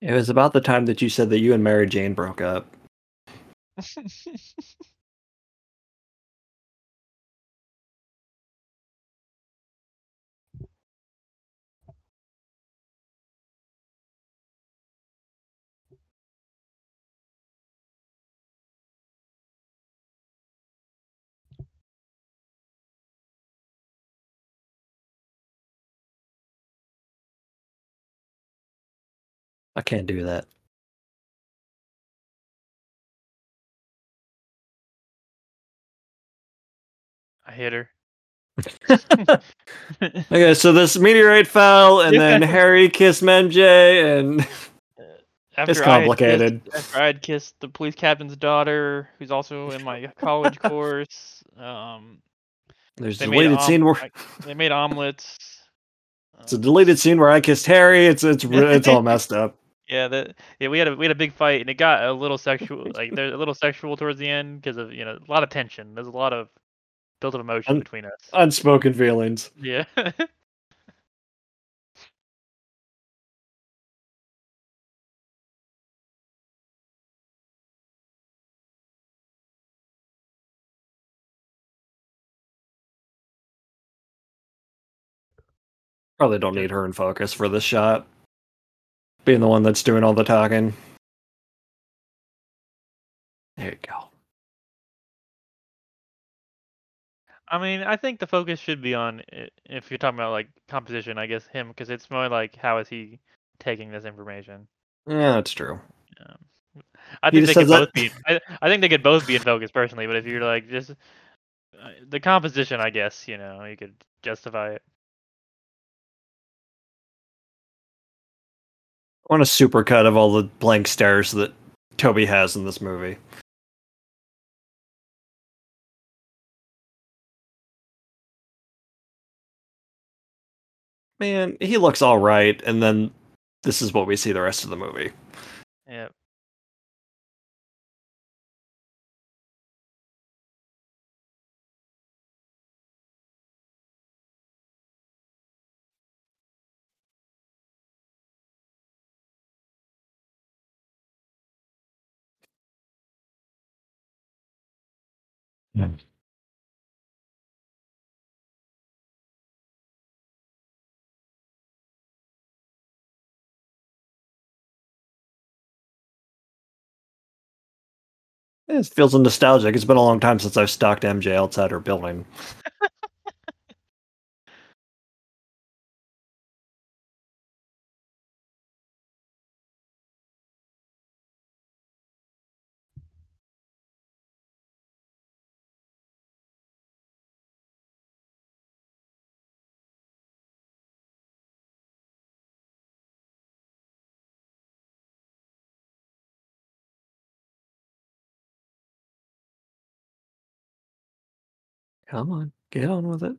It was about the time that you said that you and Mary Jane broke up. I can't do that. I hit her. Okay, so this meteorite fell, and then Harry kissed MJ, and After It's I complicated. kissed- after I had kissed the police captain's daughter, who's also in my college course. Um, there's a deleted scene where I- they made omelets. it's a Um, deleted scene where I kissed Harry. It's it's it's all messed up. Yeah, that yeah, we had a we had a big fight and it got a little sexual, like there's a little sexual towards the end because of you know a lot of tension. There's a lot of built up emotion Un- between us. Unspoken feelings. Yeah. Probably don't need her in focus for this shot. Being the one that's doing all the talking. There you go. I mean, I think the focus should be on if you're talking about like composition, I guess him because it's more like how is he taking this information. Yeah, that's true. Um, I He think they could says both be. I, I think they could both be in focus personally, but if you're like just uh, the composition, I guess you know you could justify it. I want a supercut of all the blank stares that Tobey has in this movie. Man, he looks all right, and then this is what we see the rest of the movie. Yeah. Hmm. It feels nostalgic. It's been a long time since I've stalked MJ outside her building. Come on, get on with it.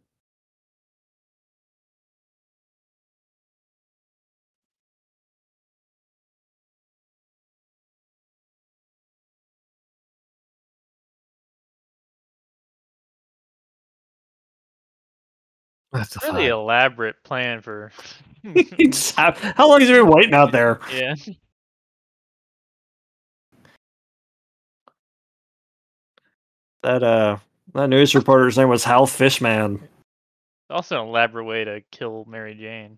That's a Really elaborate plan for. How, how long has he been waiting out there? yeah. That uh, that news reporter's name was Hal Fishman. Also, an elaborate way to kill Mary Jane.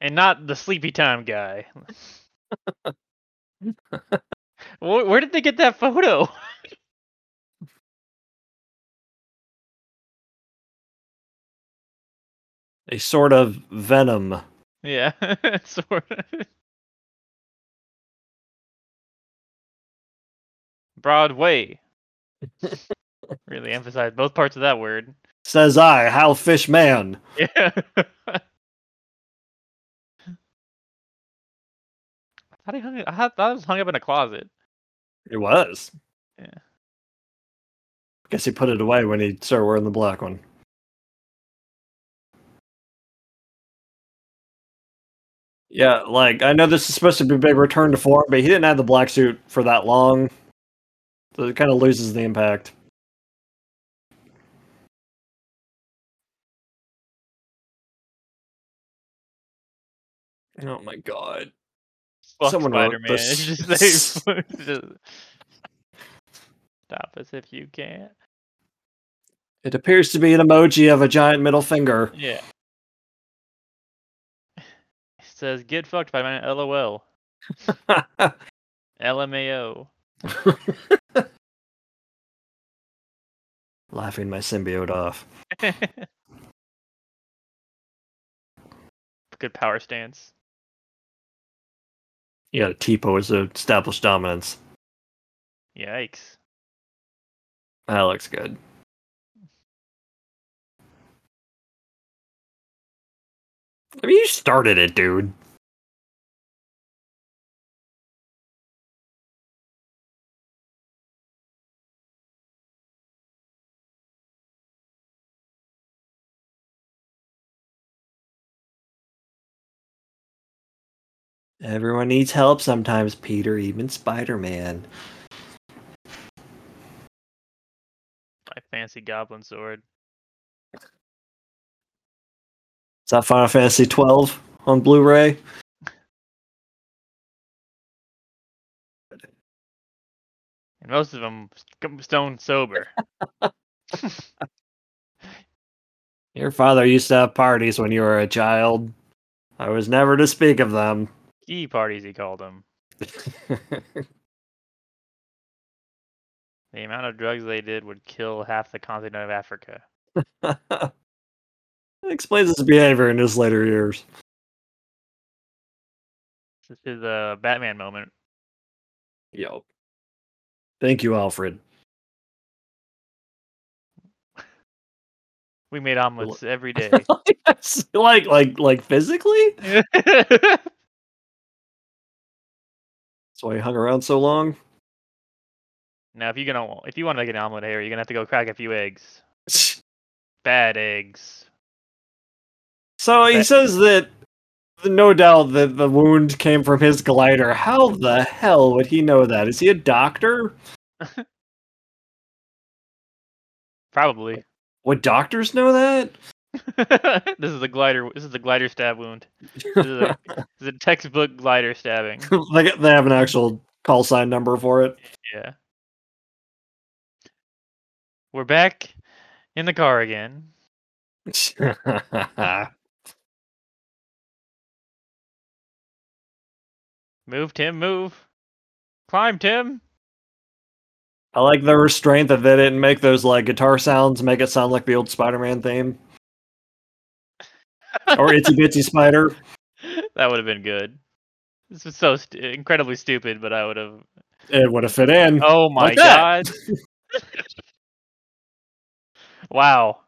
And not the sleepy time guy. where, where did they get that photo? A sort of venom. Yeah, sort of. Broadway. really emphasize both parts of that word. Says I, Hal Fishman. Yeah. I thought he hung I thought it was hung up in a closet. It was. Yeah. Guess he put it away when he started wearing the black one. Yeah, like I know this is supposed to be a big return to form, but he didn't have the black suit for that long. So it kind of loses the impact. Oh my god. Fuck Someone wrote Spider-Man. It's this. just, they- just- Stop us if you can. It appears to be an emoji of a giant middle finger. Yeah. Says get fucked by my LOL. LMAO. Laughing my symbiote off. Good power stance. Yeah, got a T-po as a established dominance. Yikes. That looks good. I mean, you started it, dude. Everyone needs help sometimes, Peter, even Spider Man. My fancy goblin sword. That Final Fantasy 12 on Blu ray? and most of them stone sober. Your father used to have parties when you were a child. I was never to speak of them. Key parties, he called them. The amount of drugs they did would kill half the continent of Africa. That explains his behavior in his later years. This is a Batman moment. Yo. Thank you, Alfred. We made omelets every day. Yes, like, like, like physically. That's why he hung around so long. now, if you're gonna, if you want to make an omelet here, you're gonna have to go crack a few eggs. Bad eggs. So he says that no doubt that the wound came from his glider. How the hell would he know that? Is he a doctor? Probably. Would doctors know that? this is the glider. This is the glider stab wound. This is a, this is a textbook glider stabbing. they, they have an actual call sign number for it. Yeah. We're back in the car again. Move, Tim, move. Climb, Tim. I like the restraint that they didn't make those like guitar sounds make it sound like the old Spider-Man theme or Itsy Bitsy Spider. that would have been good. This is so st- incredibly stupid, but I would have. It would have fit in. Oh my Like god! wow.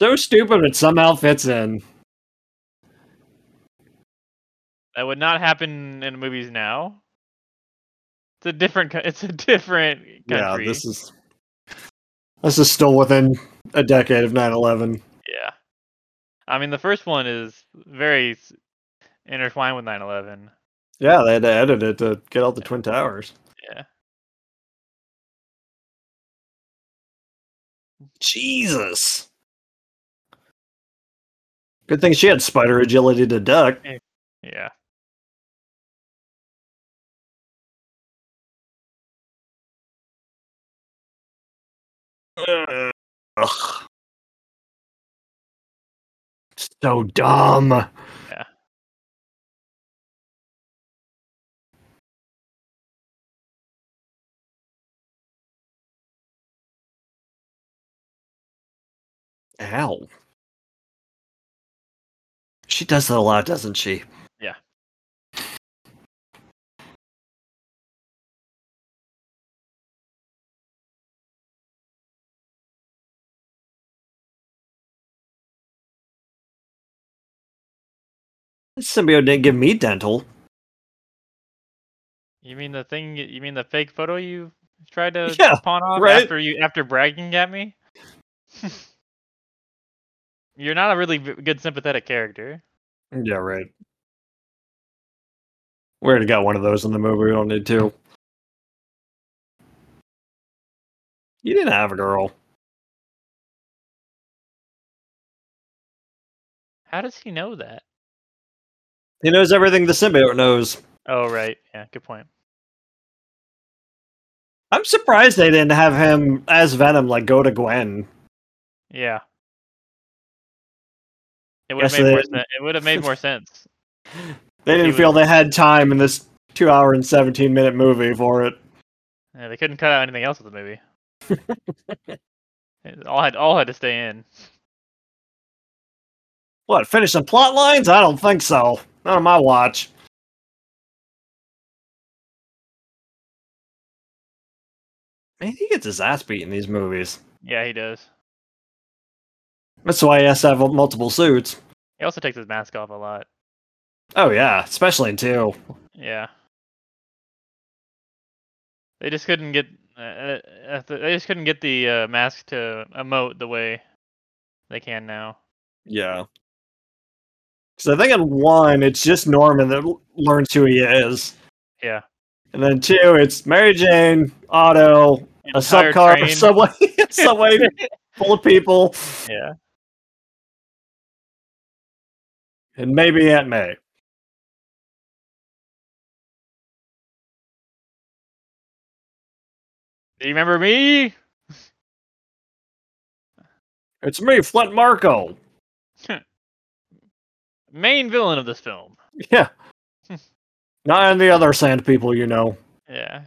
So stupid, but somehow fits in. That would not happen in movies now. It's a different. It's a different country. Yeah, this is this is still within a decade of 9/11. Yeah. I mean, the first one is very intertwined with 9/11. Yeah, they had to edit it to get out the twin towers. Yeah. Jesus. Good thing she had spider agility to duck. Yeah. Ugh. So dumb. Yeah. Ow. She does that a lot, doesn't she? Symbiote didn't give me dental. You mean the thing? You mean the fake photo you tried to Yeah, pawn off right. after you after bragging at me? You're not a really good sympathetic character. Yeah, right. We already got one of those in the movie. We don't need two. You didn't have a girl. How does he know that? He knows everything the symbiote knows. Oh right, yeah, good point. I'm surprised they didn't have him as Venom, like go to Gwen. Yeah. It would have made more sense. It would have made more sense. They didn't feel they had time in this two hour and 17 minute movie for it. Yeah, they couldn't cut out anything else with the movie. It all had all had to stay in. What, finish some plot lines? I don't think so. Not on my watch. Man, he gets his ass beat in these movies. Yeah, he does. That's why he has to have multiple suits. He also takes his mask off a lot. Oh yeah, especially in two. Yeah. They just couldn't get uh, uh, uh, they just couldn't get the uh, mask to emote the way they can now. Yeah. Because I think in one, it's just Norman that learns who he is. Yeah. And then two, it's Mary Jane, Otto, a subcar, train. subway, subway full of people, Yeah. and maybe Aunt May. Do you remember me? It's me, Flint Marko. Main villain of this film. Yeah. Not any other sand people, you know. Yeah.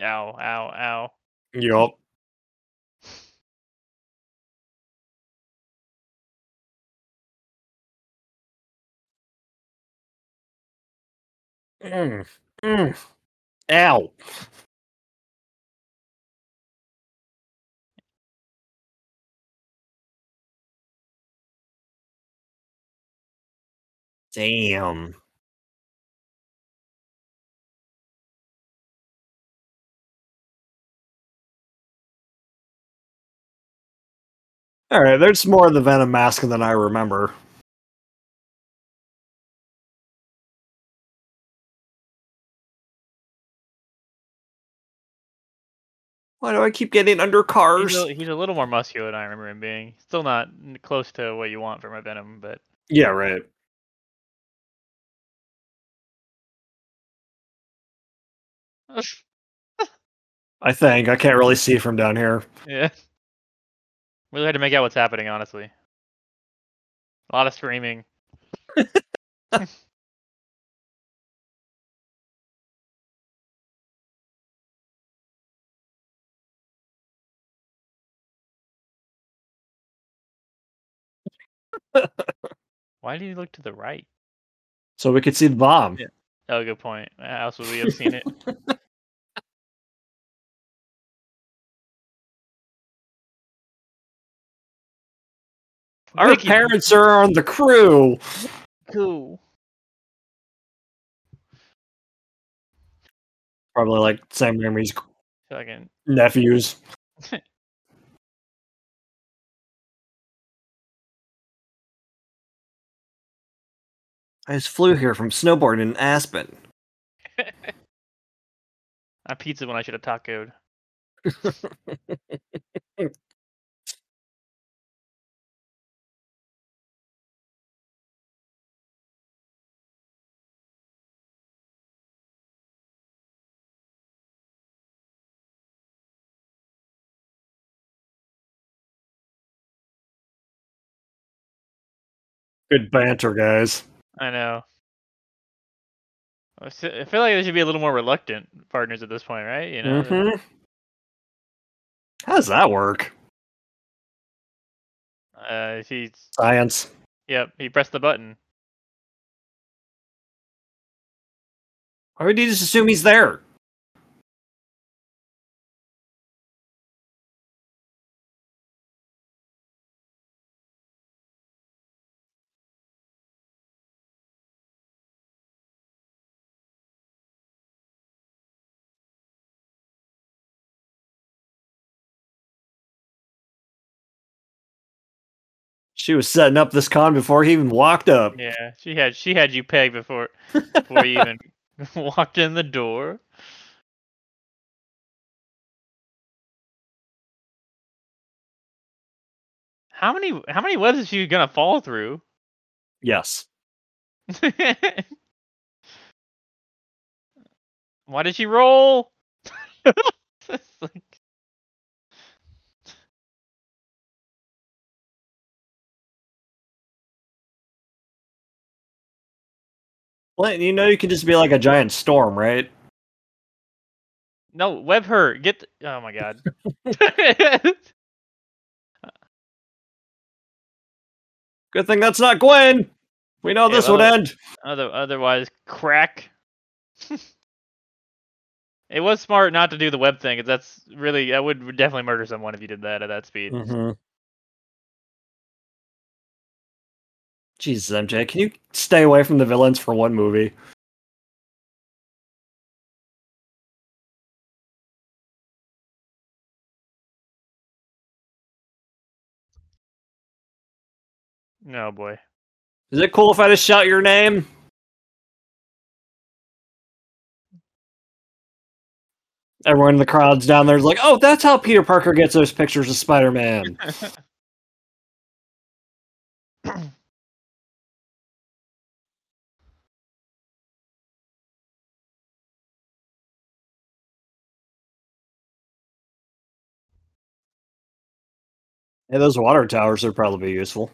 Ow, ow, ow. Yup. Mm, mm. Ow. Damn. All right, there's more of the Venom mask than I remember. Why do I keep getting under cars? He's a, he's a little more muscular than I remember him being. Still not close to what you want from a Venom, but Yeah, right. I think I can't really see from down here. yeah. Really hard to make out what's happening, honestly. A lot of screaming. Why did he look to the right? So we could see the bomb. Yeah. Oh, good point. How else would we have seen it? Our Ricky, parents are on the crew. cool. Probably like Sam Raimi's Fucking nephews. I just flew here from snowboarding in Aspen. I pizza when I should have tacoed. Good banter, guys. I know. I feel like they should be a little more reluctant partners at this point, right? You know, hmm How does that work? uh, he's Science. yep. He pressed the button. Why would you just assume he's there? She was setting up this con before he even walked up. Yeah, she had she had you pegged before before you even walked in the door. How many how many webs is she gonna fall through? Yes. Why did she roll? Like- Well, you know you can just be like a giant storm, right? no, web her. Get. The, oh my god. Good thing that's not Gwen. We know Yeah, this would end. Other otherwise, crack. it was smart not to do the web thing. That's really that would definitely murder someone if you did that at that speed. Mm-hmm. Jesus, MJ, can you stay away from the villains for one movie? No boy. Is it cool if I just shout your name? Everyone in the crowd's down there's like, oh, that's how Peter Parker gets those pictures of Spider Man. Hey, those water towers would probably be useful.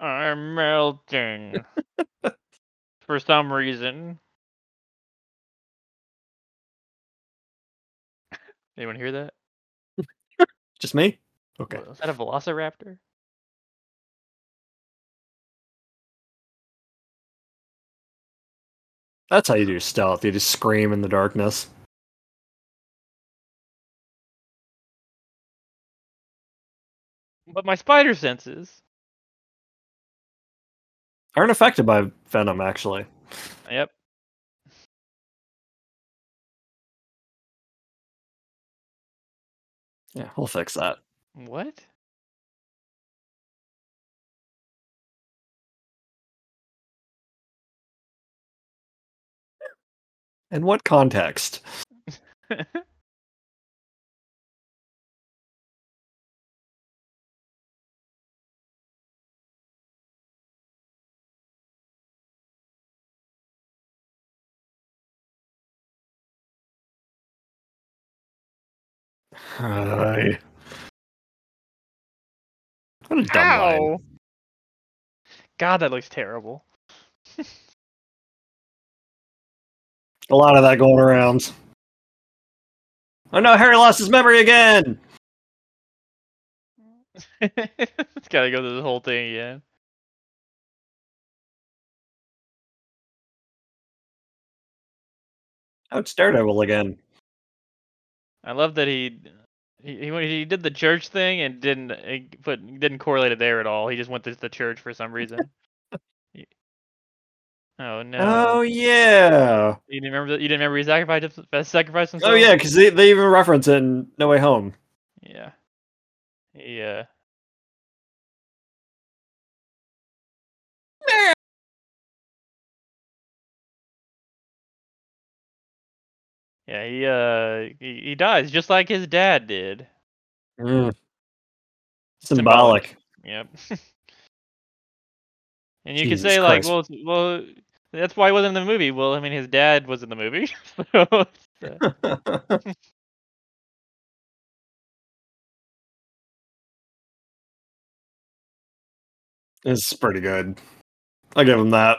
I'm melting. For some reason. Anyone hear that? Just me? Okay. Was that a velociraptor? That's how you do stealth. You just scream in the darkness. But my spider senses. Aren't affected by venom, actually. Yep. Yeah, we'll fix that. What? In what context? Hi. What a dumb line. God, that looks terrible. A lot of that going around. Oh no, Harry lost his memory again! it's gotta go through the whole thing again. Oh, it's Daredevil again. I love that he he he, he did the church thing and didn't uh, put didn't correlate it there at all. He just went to the church for some reason. Oh no! Oh yeah. You didn't remember that? You didn't remember he sacrificed him- sacrificed himself? Oh yeah, because they, they even reference it in No Way Home. Yeah. He uh. Yeah, he uh he, he dies just like his dad did. Mm. Symbolic. Yep. and you Jesus could say like, well, well, that's why he wasn't in the movie. Well, I mean, his dad was in the movie, so it's, uh, it's pretty good. I'll give him that.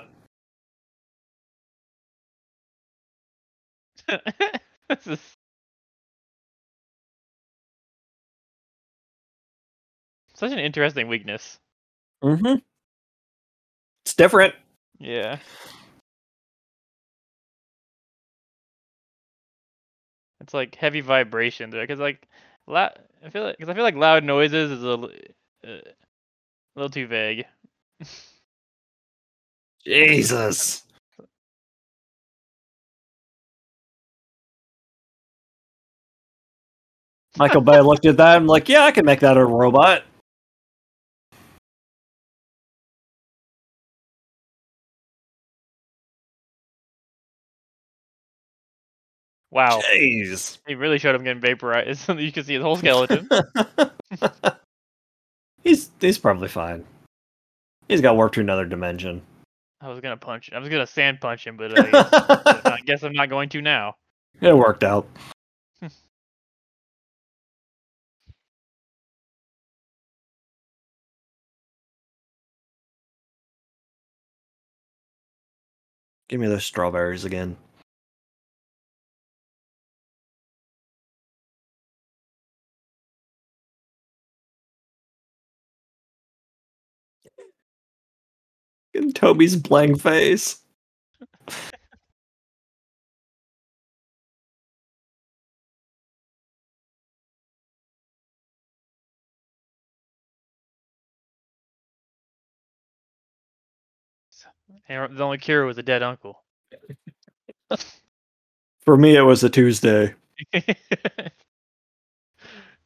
this is such an interesting weakness. Mm-hmm. It's different. Yeah. It's like heavy vibrations, right? because like, la- I feel like, because I feel like loud noises is a, l- uh, a little too vague. Jesus. Michael Bay looked at that and like, yeah, I can make that a robot. Wow, Jeez. he really showed him getting vaporized. you can see his whole skeleton. he's he's probably fine. He's got warped to another dimension. I was gonna punch. I was gonna sand punch him, but uh, I guess, I guess I'm not going to now. It worked out. Give me those strawberries again. And Tobey's blank face. And the only cure was a dead uncle. For me, it was a Tuesday. oh,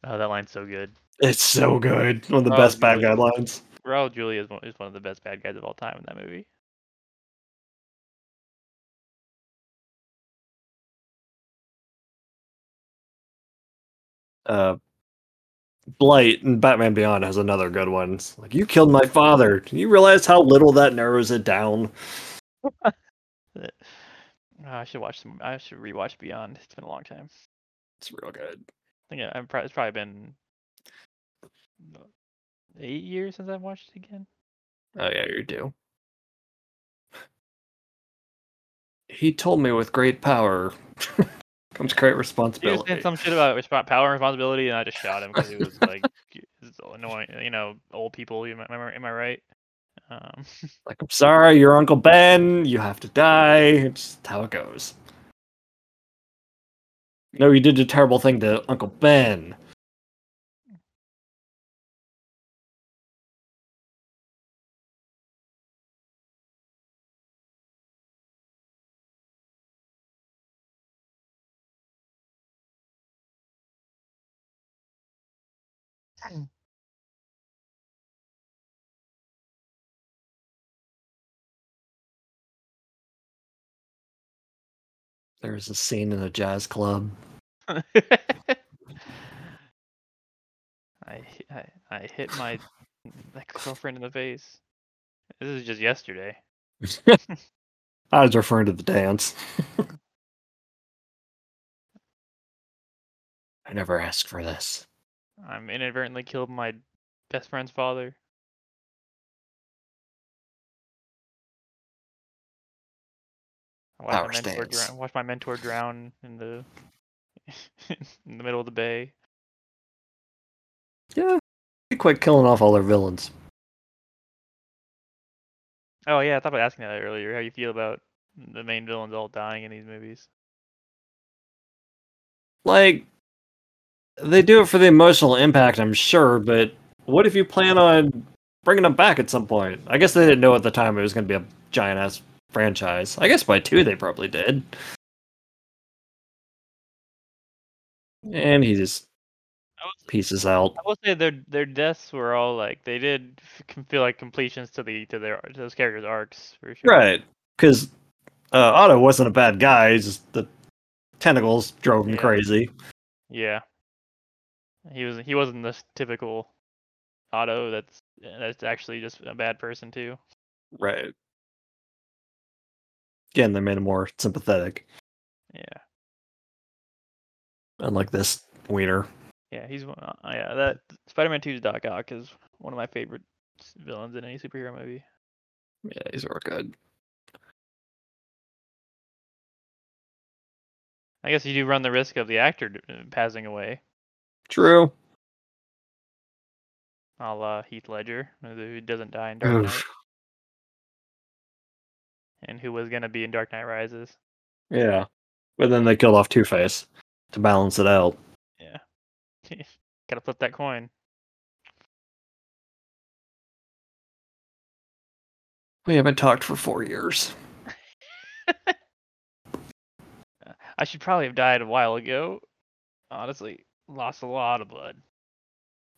that line's so good. It's so good. One of the Oh, best bad oh, good. guy lines. Raul Julia is one, is one of the best bad guys of all time in that movie. Uh, Blight and Batman Beyond has another good one. It's like you killed my father. Do you realize how little that narrows it down? Uh, I should watch some. I should rewatch Beyond. It's been a long time. It's real good. I think I- I've probably, it's probably been eight years since I've watched it again. Oh yeah, you do. He told me with great power comes great He was responsibility. saying some shit about resp- power and responsibility, and I just shot him because he was like annoying. You know, old people. you- Am I, am I right? Um, Like, I'm sorry, your Uncle Ben, you have to die. It's just how it goes. No, you did a terrible thing to Uncle Ben. Mm. There's a scene in a jazz club. I, I I hit my ex girlfriend in the face. This is just yesterday. I was referring to the dance. I never asked for this. I'm inadvertently killed my best friend's father. I watched Power my mentor stance. drown, watched my mentor drown in the in the middle of the bay. Yeah. They quit killing off all their villains. Oh yeah, I thought about asking that earlier. How you feel about the main villains all dying in these movies? Like, they do it for the emotional impact, I'm sure, but what if you plan on bringing them back at some point? I guess they didn't know at the time it was going to be a giant ass franchise. I guess by two they probably did. And he just pieces out. I will say their their deaths were all like they did feel like completions to the to their to those characters' arcs for sure. Right. Because uh, Otto wasn't a bad guy, he's just the tentacles drove him Yeah. crazy. Yeah. He was he wasn't this typical Otto that's that's actually just a bad person too. Right. Again, they made him more sympathetic, Yeah. unlike this wiener. Yeah, he's one- uh, yeah, that Spider-Man 2's Doc Ock is one of my favorite villains in any superhero movie. Yeah, he's real good. I guess you do run the risk of the actor uh, passing away. True. A la Heath Ledger, who doesn't die in Dark Knight, and who was gonna be in Dark Knight Rises. Yeah. But then they killed off Two Face to balance it out. Yeah. Gotta flip that coin. We haven't talked for four years. I should probably have died a while ago. Honestly, lost a lot of blood.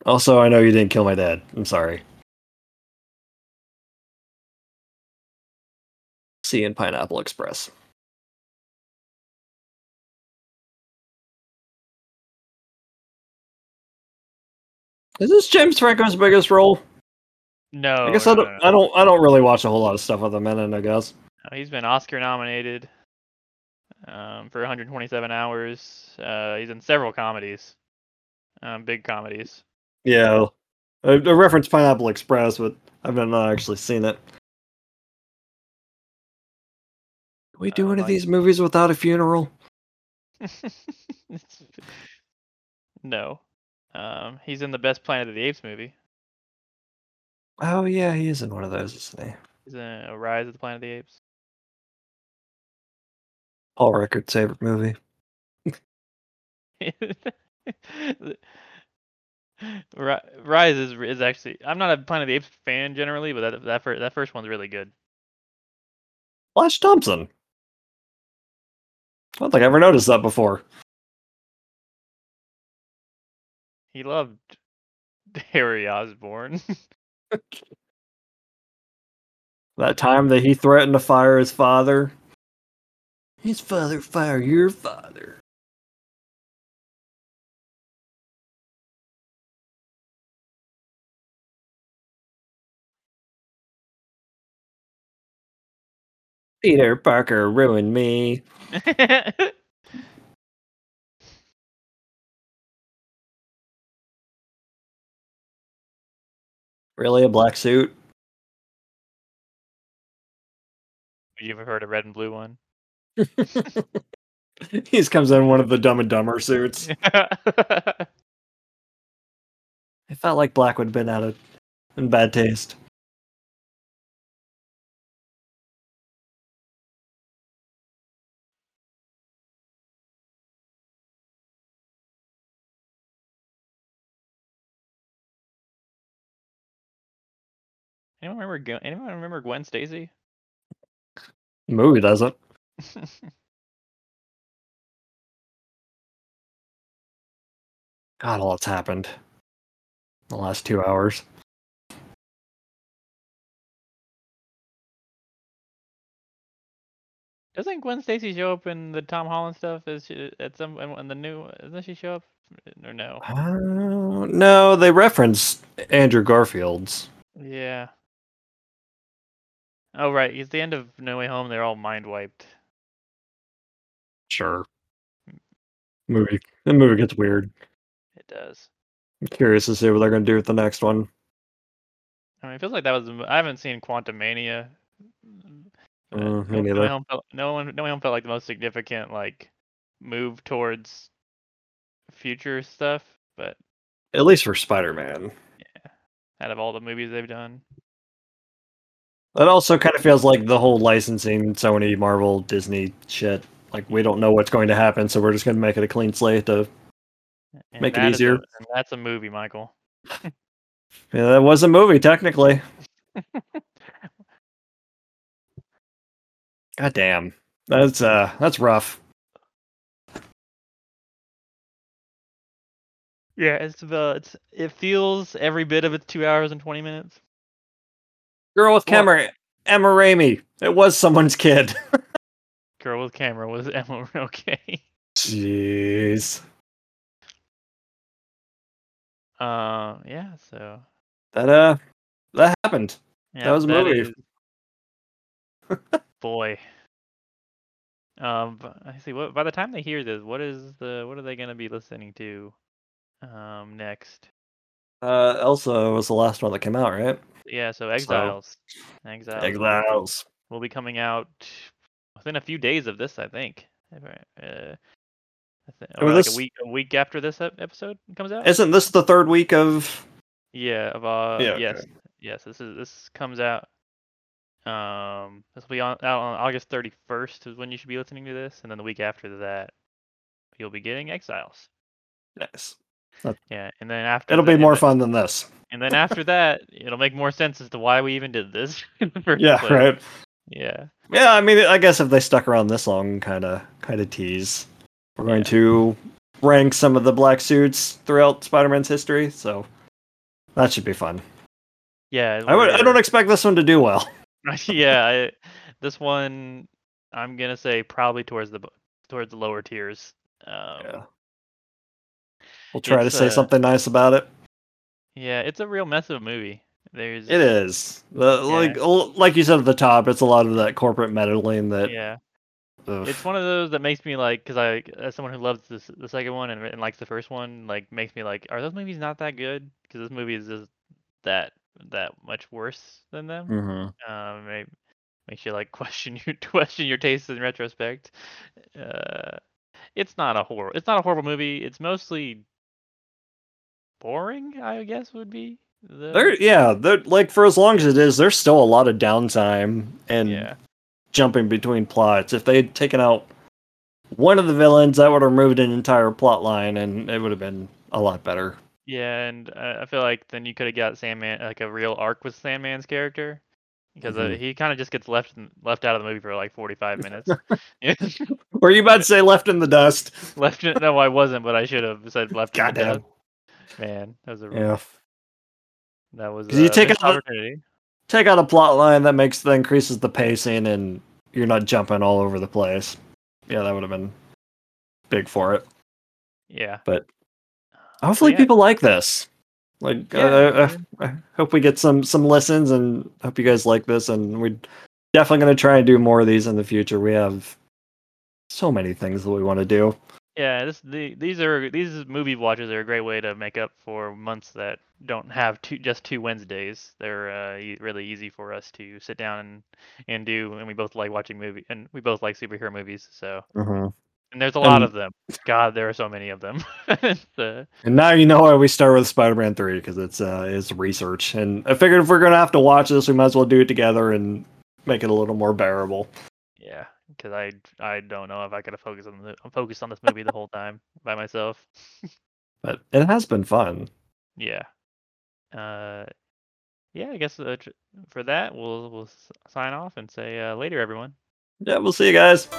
Also, I know you didn't kill my dad. I'm sorry. See in Pineapple Express. Is this James Franco's biggest role? No, I guess no, I don't. no. I don't. I don't really watch a whole lot of stuff with him in it. I guess. He's been Oscar nominated um, for 127 hours. Uh, he's in several comedies, um, big comedies. Yeah. I, I referenced Pineapple Express, but I've not actually seen it. Can we do Uh, one of like- these movies without a funeral? No, um, he's in the best Planet of the Apes movie. Oh yeah, he is in one of those, isn't he? He's in uh, Rise of the Planet of the Apes. Paul Rickard's favorite movie. Ri- Rise is is actually. I'm not a Planet of the Apes fan generally, but that that first that first one's really good. Flash Thompson. I don't think I ever noticed that before. He loved Harry Osborn. That time that he threatened to fire his father. His father fire your father. Peter Parker ruined me. Really, a black suit? Have you ever heard a red and blue one? he just comes in one of the Dumb and Dumber suits. I felt like black would have been out of in bad taste. Anyone remember? Gwen- Anyone remember Gwen Stacy? The movie doesn't. God, a lot's happened in the last two hours. Doesn't Gwen Stacy show up in the Tom Holland stuff? Is she, at some in the new? Doesn't she show up or no? Uh, no, they reference Andrew Garfield's. Yeah. Oh right, it's the end of No Way Home. They're all mind wiped. Sure. Movie. The movie gets weird. It does. I'm curious to see what they're going to do with the next one. I mean, it feels like that was. I haven't seen Quantumania. Uh, no, no, neither. Way Home felt, no one, no Home felt like the most significant like move towards future stuff. But At least for Spider-Man. Yeah, out of all the movies they've done, That also kind of feels like the whole licensing Sony, Marvel, Disney shit. Like we don't know what's going to happen, so we're just going to make it a clean slate to and Make it that is a- easier. and that's a movie, Michael. Yeah, that was a movie, technically. God damn. That's uh that's rough. Yeah, it's the it's it feels every bit of it's two hours and twenty minutes. Girl with camera, Emma Raimi. It was someone's kid. Girl with camera was Emma okay. Jeez. Uh, yeah. So That uh that happened. yeah, was a movie. is- boy. Um, I see. What by the time they hear this, what is the what are they gonna be listening to? Um, next. Uh Elsa was the last one that came out, right? Yeah. So Exiles. Exiles. Exiles. will be coming out within a few days of this, I think. If I- Uh, I Oh, like this- a week, a week after this episode comes out. Isn't this the third week of Yeah. Of uh, Yeah, yes, yes. This is this comes out. Um, this will be on out on August thirty first is when you should be listening to this, and then the week after that, you'll be getting Exiles. Nice. Yeah, and then after It'll be more fun than this. And then after that, it'll make more sense as to why we even did this in the first Yeah, place. right. Yeah. Yeah, I mean, I guess if they stuck around this long, kind of, kind of tease. We're going Yeah. to rank some of the black suits throughout Spider-Man's history, so that should be fun. Yeah. I would, I don't expect this one to do well. yeah, I, this one I'm gonna say probably towards the towards the lower tiers. Um, Yeah. We'll try to say uh, something nice about it. yeah, it's a real mess of a movie. There's It is The- like, Yeah. l- like you said at the top. It's a lot of that corporate meddling that. yeah, ugh. it's one of those that makes me like because I as someone who loves this the second one and, and likes the first one like makes me like are those movies not that good because this movie is just that that much worse than them. Mhm. Um, may makes you like question your question your tastes in retrospect. Uh, it's not a horror. It's not a horrible movie. It's mostly boring. I guess would be the There, yeah, they're, like for as long as it is, there's still a lot of downtime and yeah jumping between plots. If they had taken out one of the villains, that would have removed an entire plot line, and it would have been a lot better. yeah. And uh, I feel like then you could have got Sandman like a real arc with Sandman's character. Because uh, Mhm. he kind of just gets left left out of the movie for like 45 minutes. Were you about to say left in the dust? left in, no, I wasn't, but I should have said left. in the Goddamn. Man, that was a Yeah. that was 'Cause you take out opportunity. Take out a plot line that makes that increases the pacing, and you're not jumping all over the place. Yeah, that would have been big for it. Yeah. But hopefully, yeah. people like this. Like, Yeah, uh, I, I hope we get some some listens, and hope you guys like this. And we're definitely going to try and do more of these in the future. We have so many things that we want to do. Yeah, this the these are these movie watches are a great way to make up for months that don't have two just two Wednesdays. They're uh, e- really easy for us to sit down and, and do, and we both like watching movie, and we both like superhero movies. So, and there's a lot And- of them. God, there are so many of them. Uh, And now you know why we start with Spider-Man Three because it's uh, it's research, and I figured if we're going to have to watch this, we might as well do it together and make it a little more bearable. yeah, because I I don't know if I could have focused on the I'm focused on this movie the whole time by myself. But it has been fun. Yeah. Uh, yeah, I guess uh, for that we'll we'll sign off and say uh, later, everyone. Yeah, we'll see you guys.